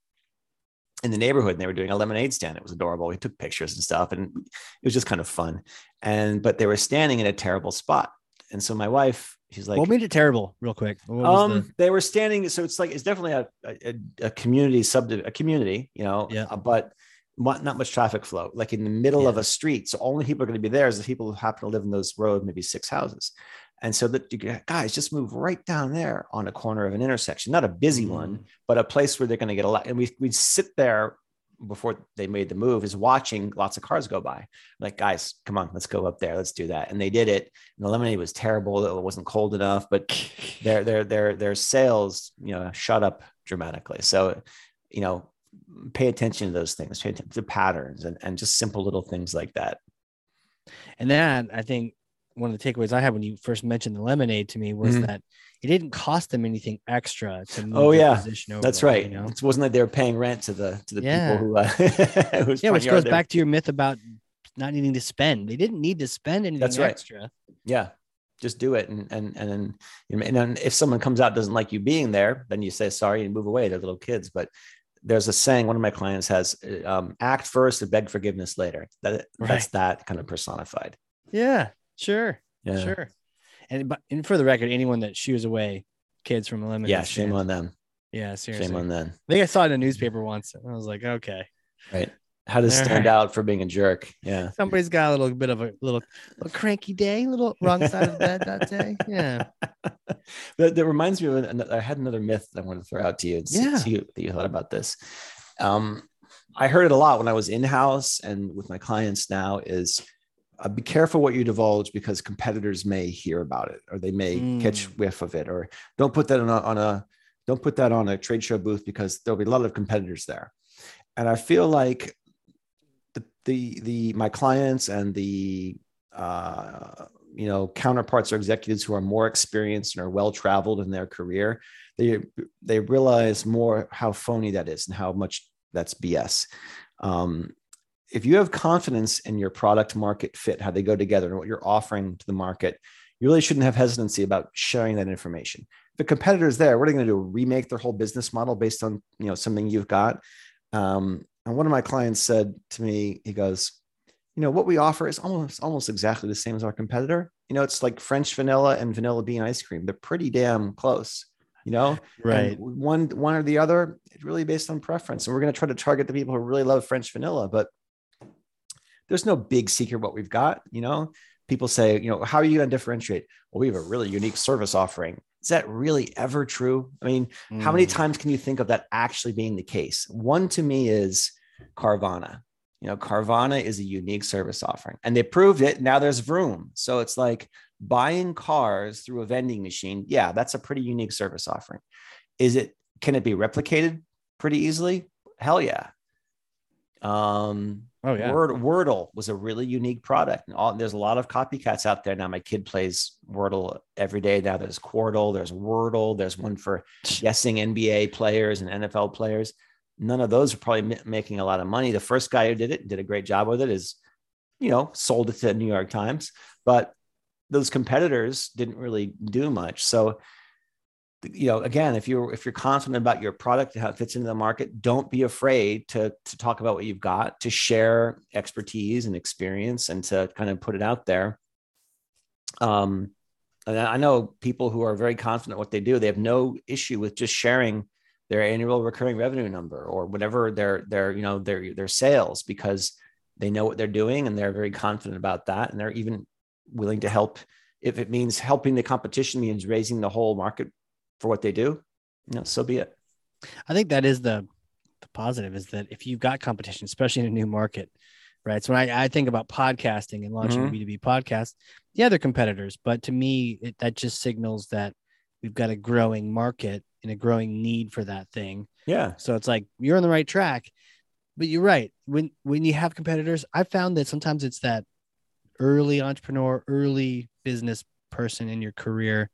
in the neighborhood and they were doing a lemonade stand it was adorable we took pictures and stuff and it was just kind of fun and but they were standing in a terrible spot and so my wife she's like what made it terrible, real quick? Um, the- they were standing. So it's like it's definitely a a, a community sub a community, you know. Yeah. uh, but not much traffic flow. Like in the middle of a street, so only people are going to be there is the people who happen to live in those road, maybe six houses. And so that you guys just move right down there on a corner of an intersection, not a busy one, Mm. but a place where they're going to get a lot. And we we'd sit there before they made the move, is watching lots of cars go by. Like, guys, come on, let's go up there, let's do that. And they did it. And the lemonade was terrible. It wasn't cold enough, but their their their their sales you know shot up dramatically so you know pay attention to those things pay attention to patterns and, and just simple little things like that And that I think one of the takeaways I had when you first mentioned the lemonade to me was Mhm. that it didn't cost them anything extra to move Oh, yeah. position over that's there, right You know? it wasn't like they were paying rent to the to the Yeah. people who uh Yeah, which goes back to your myth about not needing to spend. They didn't need to spend anything That's right. extra. yeah just do it and and and then and then if someone comes out doesn't like you being there then you say sorry and move away they're little kids but there's a saying one of my clients has uh, um, act first and beg forgiveness later that Right. that's that kind of personified Yeah, sure, yeah sure. And but and for the record, anyone that shoos away kids from a lemonade yeah shame on them yeah, seriously. shame on them I think I saw it in a newspaper once. And I was like, okay, right how to stand right. out for being a jerk yeah somebody's got a little bit of a little, little cranky day, a little wrong side of the bed that day. Yeah, that, that reminds me of an, i had another myth that i wanted to throw out to you and see, Yeah. see what you thought about this Um, I heard it a lot when I was in house and with my clients now is uh, be careful what you divulge because competitors may hear about it or they may mm. catch whiff of it or don't put that on a, on a don't put that on a trade show booth because there'll be a lot of competitors there and i feel like the the, my clients and the uh, you know counterparts or executives who are more experienced and are well traveled in their career they they realize more how phony that is and how much that's bs um, if you have confidence in your product market fit, how they go together, and what you're offering to the market, you really shouldn't have hesitancy about sharing that information. If a competitor is there, what are they going to do? Remake their whole business model based on you know something you've got? Um, and one of my clients said to me, he goes, you know, what we offer is almost almost exactly the same as our competitor. You know, it's like French vanilla and vanilla bean ice cream. They're pretty damn close. You know, right? And one one or the other, it's really based on preference. And we're going to try to target the people who really love French vanilla, but there's no big secret what we've got. You know, people say, you know, how are you going to differentiate? Well, we have a really unique service offering. Is that really ever true? I mean, mm. how many mm. times can you think of that actually being the case? One to me is Carvana. You know, Carvana is a unique service offering and they proved it. Now there's Vroom. So it's like buying cars through a vending machine. Yeah, that's a pretty unique service offering. Is it, can it be replicated pretty easily? Hell yeah. Um, Oh yeah, Word, Wordle was a really unique product, and all, there's a lot of copycats out there now. My kid plays Wordle every day now. There's Quordle, there's Wordle, there's one for guessing NBA players and NFL players. None of those are probably m- making a lot of money. The first guy who did it did a great job with it. Is you know sold it to the New York Times, but those competitors didn't really do much. So you know again if you're if you're confident about your product and how it fits into the market don't be afraid to to talk about what you've got to share expertise and experience and to kind of put it out there um and i know people who are very confident what they do they have no issue with just sharing their annual recurring revenue number or whatever their their you know their their sales because they know what they're doing and they're very confident about that and they're even willing to help if it means helping the competition means raising the whole market for what they do, you know, so be it. I think that is the the positive is that if you've got competition, especially in a new market, right? So when I, I think about podcasting and launching mm-hmm. a B2B podcast, yeah, they're competitors, but to me, it, that just signals that we've got a growing market and a growing need for that thing. Yeah. So it's like you're on the right track. But you're right. When when you have competitors, I found that sometimes it's that early entrepreneur, early business person in your career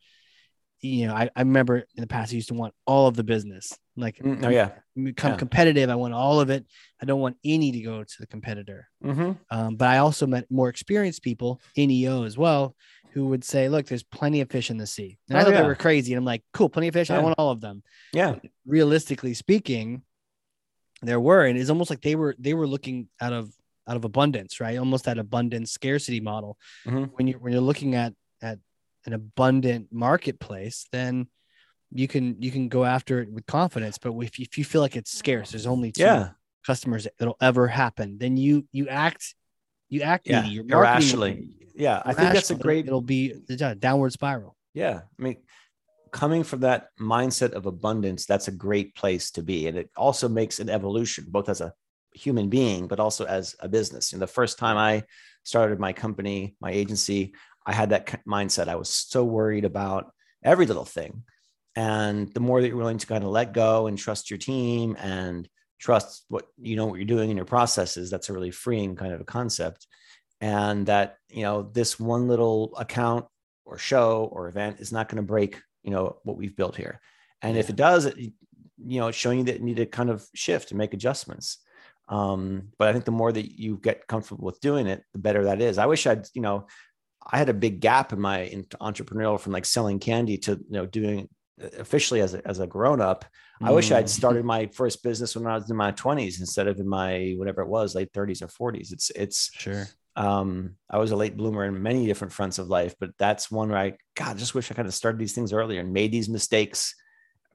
you know, I, I remember in the past I used to want all of the business. Like, mm, oh yeah, become yeah. competitive. I want all of it. I don't want any to go to the competitor. Mm-hmm. Um, but I also met more experienced people in EO as well who would say, "Look, there's plenty of fish in the sea." And oh, I thought yeah. they were crazy, and I'm like, "Cool, plenty of fish. Yeah. I want all of them." Yeah. But realistically speaking, there were, and it's almost like they were they were looking out of out of abundance, right? Almost that abundance scarcity model. Mm-hmm. When you when you're looking at at an abundant marketplace, then you can you can go after it with confidence. But if you, if you feel like it's scarce, there's only two yeah. customers that'll ever happen, then you you act you act yeah. You're irrationally. Yeah, I think that's a great. It'll be a downward spiral. Yeah, I mean, coming from that mindset of abundance, that's a great place to be, and it also makes an evolution, both as a human being, but also as a business. And the first time I started my company, my agency, I had that mindset. I was so worried about every little thing. And the more that you're willing to kind of let go and trust your team and trust what you know what you're doing in your processes, that's a really freeing kind of a concept. And that, you know, this one little account or show or event is not going to break, you know, what we've built here. And yeah. if it does, it, you know, it's showing you that you need to kind of shift and make adjustments. Um, but I think the more that you get comfortable with doing it, the better that is. I wish I'd, you know, I had a big gap in my entrepreneurial from like selling candy to you know doing officially as a, as a grown up. Mm. I wish I'd mm. started my first business when I was in my 20s instead of in my whatever it was, late 30s or 40s. It's it's sure. Um, I was a late bloomer in many different fronts of life, but that's one where I God I just wish I kind of started these things earlier and made these mistakes,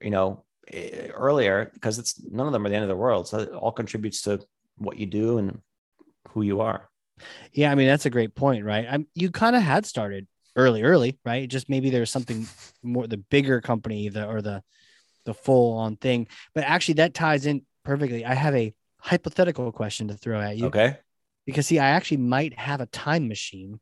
you know, earlier because it's none of them are the end of the world. So it all contributes to what you do and who you are. Yeah, I mean that's a great point, right? I'm, you kind of had started early, early, right? Just maybe there's something more the bigger company, the or the the full on thing. But actually, that ties in perfectly. I have a hypothetical question to throw at you. Okay. Because see, I actually might have a time machine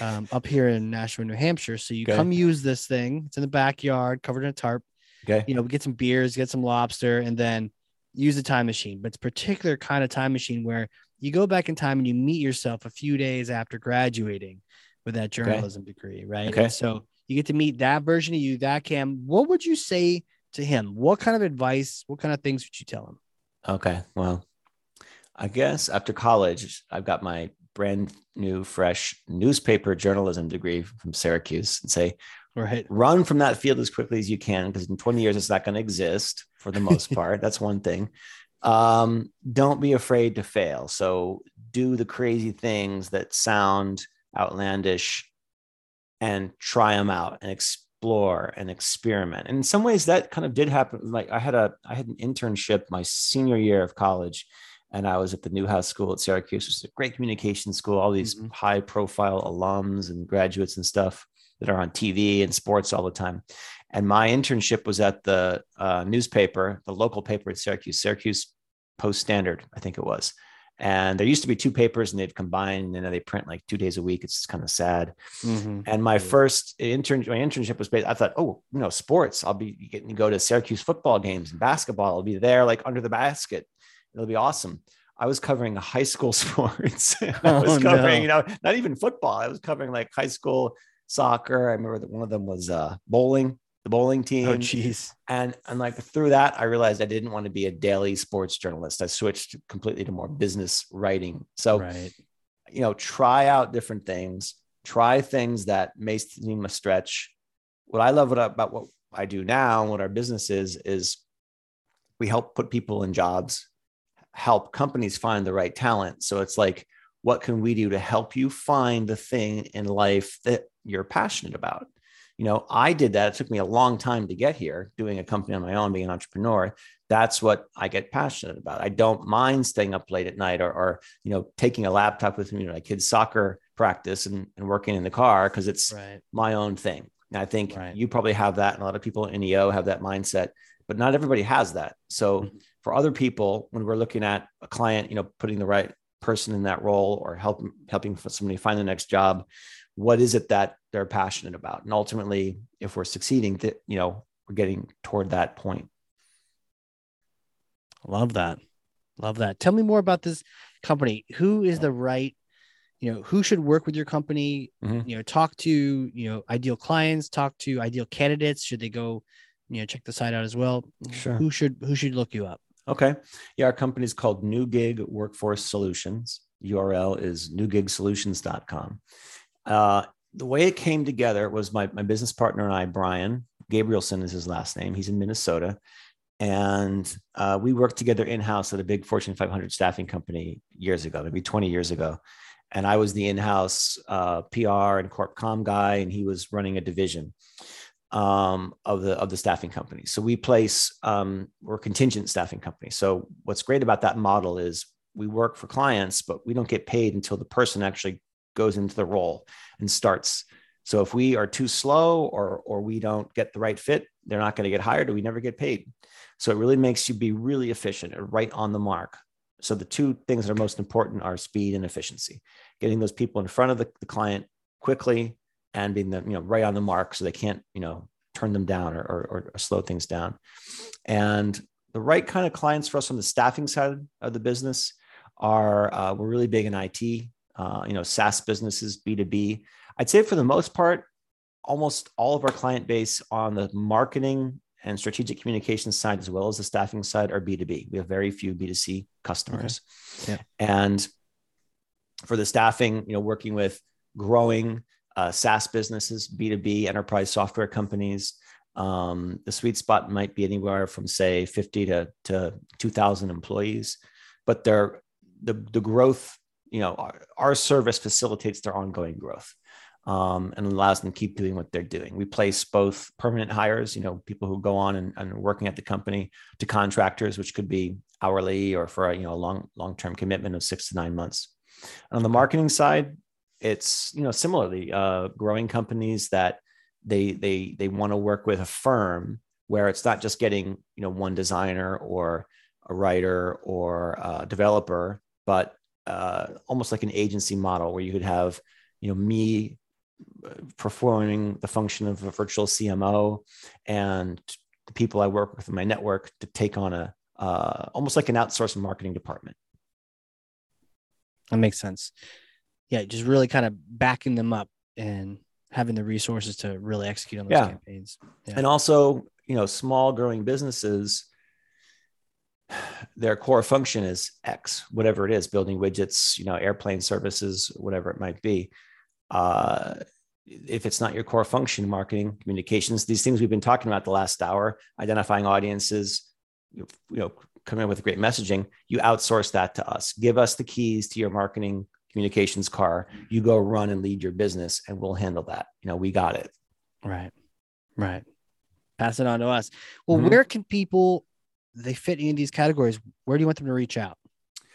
um, up here in Nashua, New Hampshire. So you Okay. come use this thing. It's in the backyard, covered in a tarp. Okay. You know, we get some beers, get some lobster, and then use the time machine. But it's a particular kind of time machine where you go back in time and you meet yourself a few days after graduating with that journalism degree, right? Okay. And so you get to meet that version of you, that Cam. What would you say to him? What kind of advice, what kind of things would you tell him? Okay. Well, I guess after college, I've got my brand new, fresh newspaper journalism degree from Syracuse and say, Right. run from that field as quickly as you can because in 20 years, it's not going to exist for the most part. That's one thing. Um, don't be afraid to fail. So do the crazy things that sound outlandish and try them out and explore and experiment. And in some ways that kind of did happen. Like I had a I had an internship my senior year of college and I was at the Newhouse School at Syracuse, which is a great communication school, all these Mhm. high profile alums and graduates and stuff that are on TV and sports all the time. And my internship was at the uh, newspaper, the local paper at Syracuse, Syracuse Post Standard, I think it was. And there used to be two papers and they've combined and now they print like two days a week. It's kind of sad. Mhm. And my first intern, my internship was based. I thought, oh, you know, sports. I'll be getting to go to Syracuse football games and basketball. I'll be there, like under the basket. It'll be awesome. I was covering high school sports. I was Oh, covering, no. you know, not even football. I was covering like high school soccer. I remember that one of them was uh, bowling, the bowling oh, team. Oh, jeez. And and like through that, I realized I didn't want to be a daily sports journalist. I switched completely to more business writing. So Right. you know, try out different things, try things that may seem a stretch. What I love about what I do now and what our business is, is we help put people in jobs, help companies find the right talent. So it's like, what can we do to help you find the thing in life that you're passionate about? You know, I did that. It took me a long time to get here, doing a company on my own, being an entrepreneur. That's what I get passionate about. I don't mind staying up late at night or, or you know, taking a laptop with me to my kids' soccer practice and, and working in the car because it's Right. my own thing. And I think Right. you probably have that, and a lot of people in EO have that mindset, but not everybody has that. So Mhm. for other people, when we're looking at a client, you know, putting the right person in that role or helping helping somebody find the next job, what is it that they're passionate about? And ultimately, if we're succeeding, that you know, we're getting toward that point. Love that. Love that. Tell me more about this company. Who is the right, you know, who should work with your company? Mhm. You know, talk to, you know, ideal clients, talk to ideal candidates. Should they go, you know, check the site out as well? Sure. Who should who should look you up? Okay. Yeah, our company is called New Gig Workforce Solutions. URL is newgigsolutions.com. Uh, the way it came together was my, my business partner and I, Brian Gabrielson is his last name. He's in Minnesota. And uh, we worked together in house at a big Fortune 500 staffing company years ago, maybe 20 years ago. And I was the in house uh, PR and corp com guy, and he was running a division um, of the of the staffing company. So we place um, we're contingent staffing company. So what's great about that model is we work for clients, but we don't get paid until the person actually goes into the role and starts. So if we are too slow or or we don't get the right fit, they're not going to get hired, or we never get paid. So it really makes you be really efficient and right on the mark. So the two things that are most important are speed and efficiency. Getting those people in front of the, the client quickly and being the, you know right on the mark so they can't you know turn them down or, or, or slow things down and the right kind of clients for us on the staffing side of the business are uh, we're really big in it uh, you know saas businesses b2b i'd say for the most part almost all of our client base on the marketing and strategic communications side as well as the staffing side are b2b we have very few b2c customers Yeah. and for the staffing you know working with growing uh, SaaS businesses, B2B enterprise software companies. Um, the sweet spot might be anywhere from say 50 to, to 2000 employees, but they're the, the growth, you know, our, our service facilitates their ongoing growth um, and allows them to keep doing what they're doing. We place both permanent hires, you know, people who go on and, and working at the company to contractors, which could be hourly or for a, you know, a long, long-term commitment of six to nine months. On the marketing side, it's you know similarly uh, growing companies that they they they want to work with a firm where it's not just getting you know one designer or a writer or a developer, but uh, almost like an agency model where you could have, you know, me uh, performing the function of a virtual CMO and the people I work with in my network to take on a uh, almost like an outsourced marketing department. That makes sense. Yeah, just really kind of backing them up and having the resources to really execute on those yeah. campaigns. Yeah. And also, you know, small growing businesses, their core function is X, whatever it is, building widgets, you know, airplane services, whatever it might be. Uh, if it's not your core function, marketing, communications, these things we've been talking about the last hour, identifying audiences, you know, coming up with great messaging, you outsource that to us. Give us the keys to your marketing communications car. You go run and lead your business, and we'll handle that. You know, we got it. Right. Right. Pass it on to us. Well, mm-hmm. where can people they fit in these categories? Where do you want them to reach out?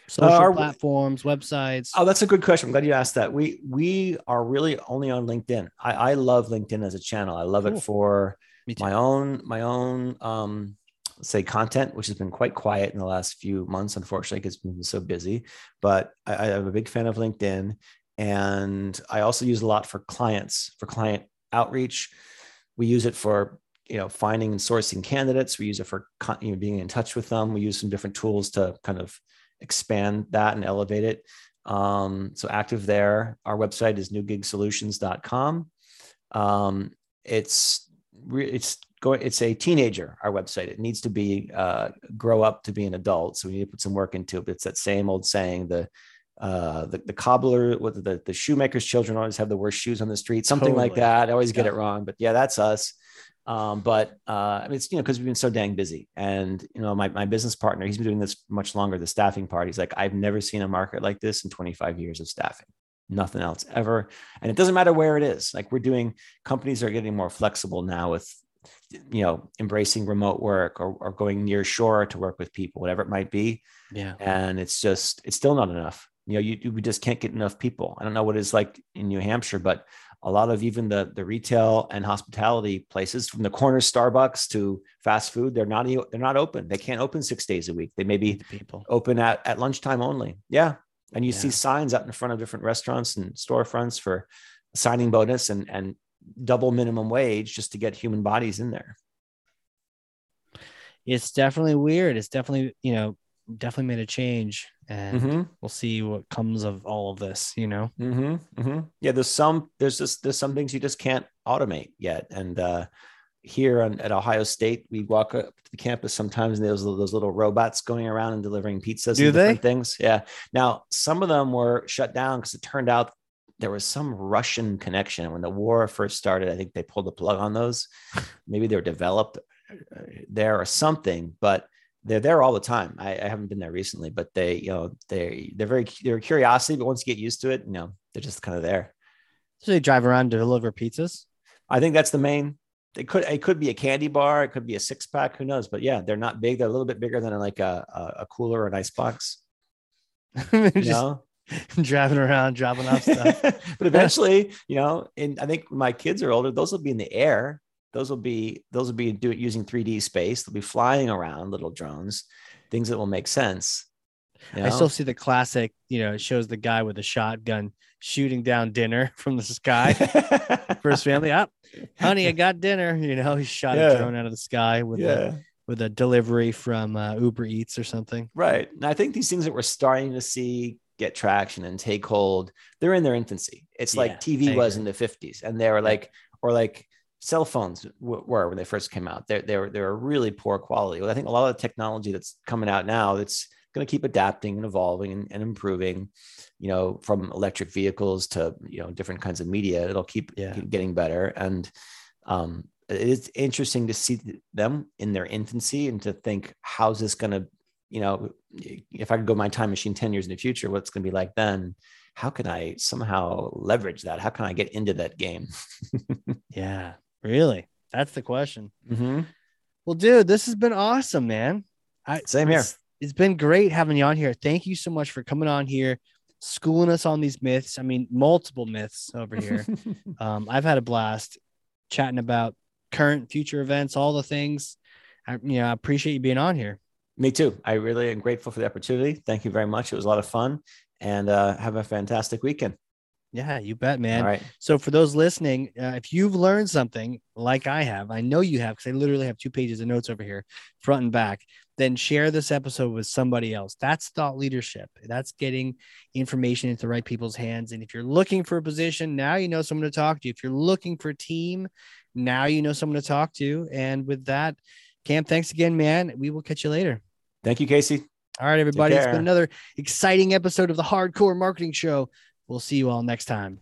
Social uh, platforms, websites. Oh, that's a good question. I'm glad you asked that. We we are really only on LinkedIn. I, I love LinkedIn as a channel. I love cool. it for my own my own um say content, which has been quite quiet in the last few months, unfortunately, because it's been so busy. But I, I am a big fan of LinkedIn. And I also use a lot for clients, for client outreach. We use it for you know finding and sourcing candidates. We use it for you know, being in touch with them. We use some different tools to kind of expand that and elevate it. Um, so active there. Our website is newgigsolutions.com. Um, it's it's going it's a teenager our website it needs to be uh, grow up to be an adult so we need to put some work into it but it's that same old saying the uh, the, the cobbler with the, the shoemaker's children always have the worst shoes on the street something totally. like that i always yeah. get it wrong but yeah that's us um, but uh, I mean, it's you know because we've been so dang busy, and you know my my business partner, he's been doing this much longer. The staffing part, he's like, I've never seen a market like this in 25 years of staffing nothing else ever. And it doesn't matter where it is. Like we're doing, companies are getting more flexible now with you know embracing remote work or, or going near shore to work with people whatever it might be yeah and it's just it's still not enough you know you, we just can't get enough people i don't know what it's like in new hampshire but a lot of even the the retail and hospitality places from the corner starbucks to fast food they're not they're not open they can't open six days a week they may be people open at, at lunchtime only yeah and you yeah. see signs out in front of different restaurants and storefronts for signing bonus and and double minimum wage just to get human bodies in there. It's definitely weird. It's definitely, you know, definitely made a change and mm-hmm. we'll see what comes of all of this, you know? Mm-hmm. Mm-hmm. Yeah. There's some, there's just, there's some things you just can't automate yet. And, uh, here on, at Ohio State, we walk up to the campus sometimes, and there's those little robots going around and delivering pizzas. Do and they? Things, yeah. Now, some of them were shut down because it turned out there was some Russian connection when the war first started. I think they pulled the plug on those. Maybe they were developed uh, there or something, but they're there all the time. I, I, haven't been there recently, but they, you know, they they're very they're curiosity, but once you get used to it, you know, they're just kind of there. So they drive around to deliver pizzas. I think that's the main. It could it could be a candy bar, it could be a six pack, who knows? But yeah, they're not big. They're a little bit bigger than like a a, a cooler or an ice box. you know? driving around, dropping off stuff. but eventually, you know, and I think my kids are older, those will be in the air. Those will be those will be doing using 3D space. They'll be flying around little drones, things that will make sense. You know? I still see the classic, you know, it shows the guy with a shotgun shooting down dinner from the sky for his family. Up, oh, honey, I got dinner. You know, he shot yeah. a drone out of the sky with yeah. a with a delivery from uh, Uber Eats or something. Right. And I think these things that we're starting to see get traction and take hold, they're in their infancy. It's like TV was in the 50s, and they were like, or like cell phones were when they first came out. They're they're they're really poor quality. Well, I think a lot of the technology that's coming out now that's going to keep adapting and evolving and, and, improving. You know, from electric vehicles to you know different kinds of media, it'll keep, yeah. keep getting better. And um, it's interesting to see them in their infancy and to think how's this going to you know, if I could go my time machine 10 years in the future, what's going to be like then? How can I somehow leverage that? How can I get into that game? yeah, really. That's the question. Mm-hmm. Well, dude, this has been awesome, man. I, Same here. It's, it's been great having you on here. Thank you so much for coming on here, schooling us on these myths. I mean, multiple myths over here. um, I've had a blast chatting about current, future events, all the things. I, you know, I appreciate you being on here. Me too. I really am grateful for the opportunity. Thank you very much. It was a lot of fun and uh, have a fantastic weekend. Yeah, you bet, man. Right. So for those listening, uh, if you've learned something like I have, I know you have because I literally have two pages of notes over here, front and back. Then share this episode with somebody else. That's thought leadership. That's getting information into the right people's hands. And if you're looking for a position, now you know someone to talk to. If you're looking for a team, now you know someone to talk to. And with that, Cam, thanks again, man. We will catch you later. Thank you, Casey. All right, everybody. It's been another exciting episode of the Hard Corps Marketing Show. We'll see you all next time.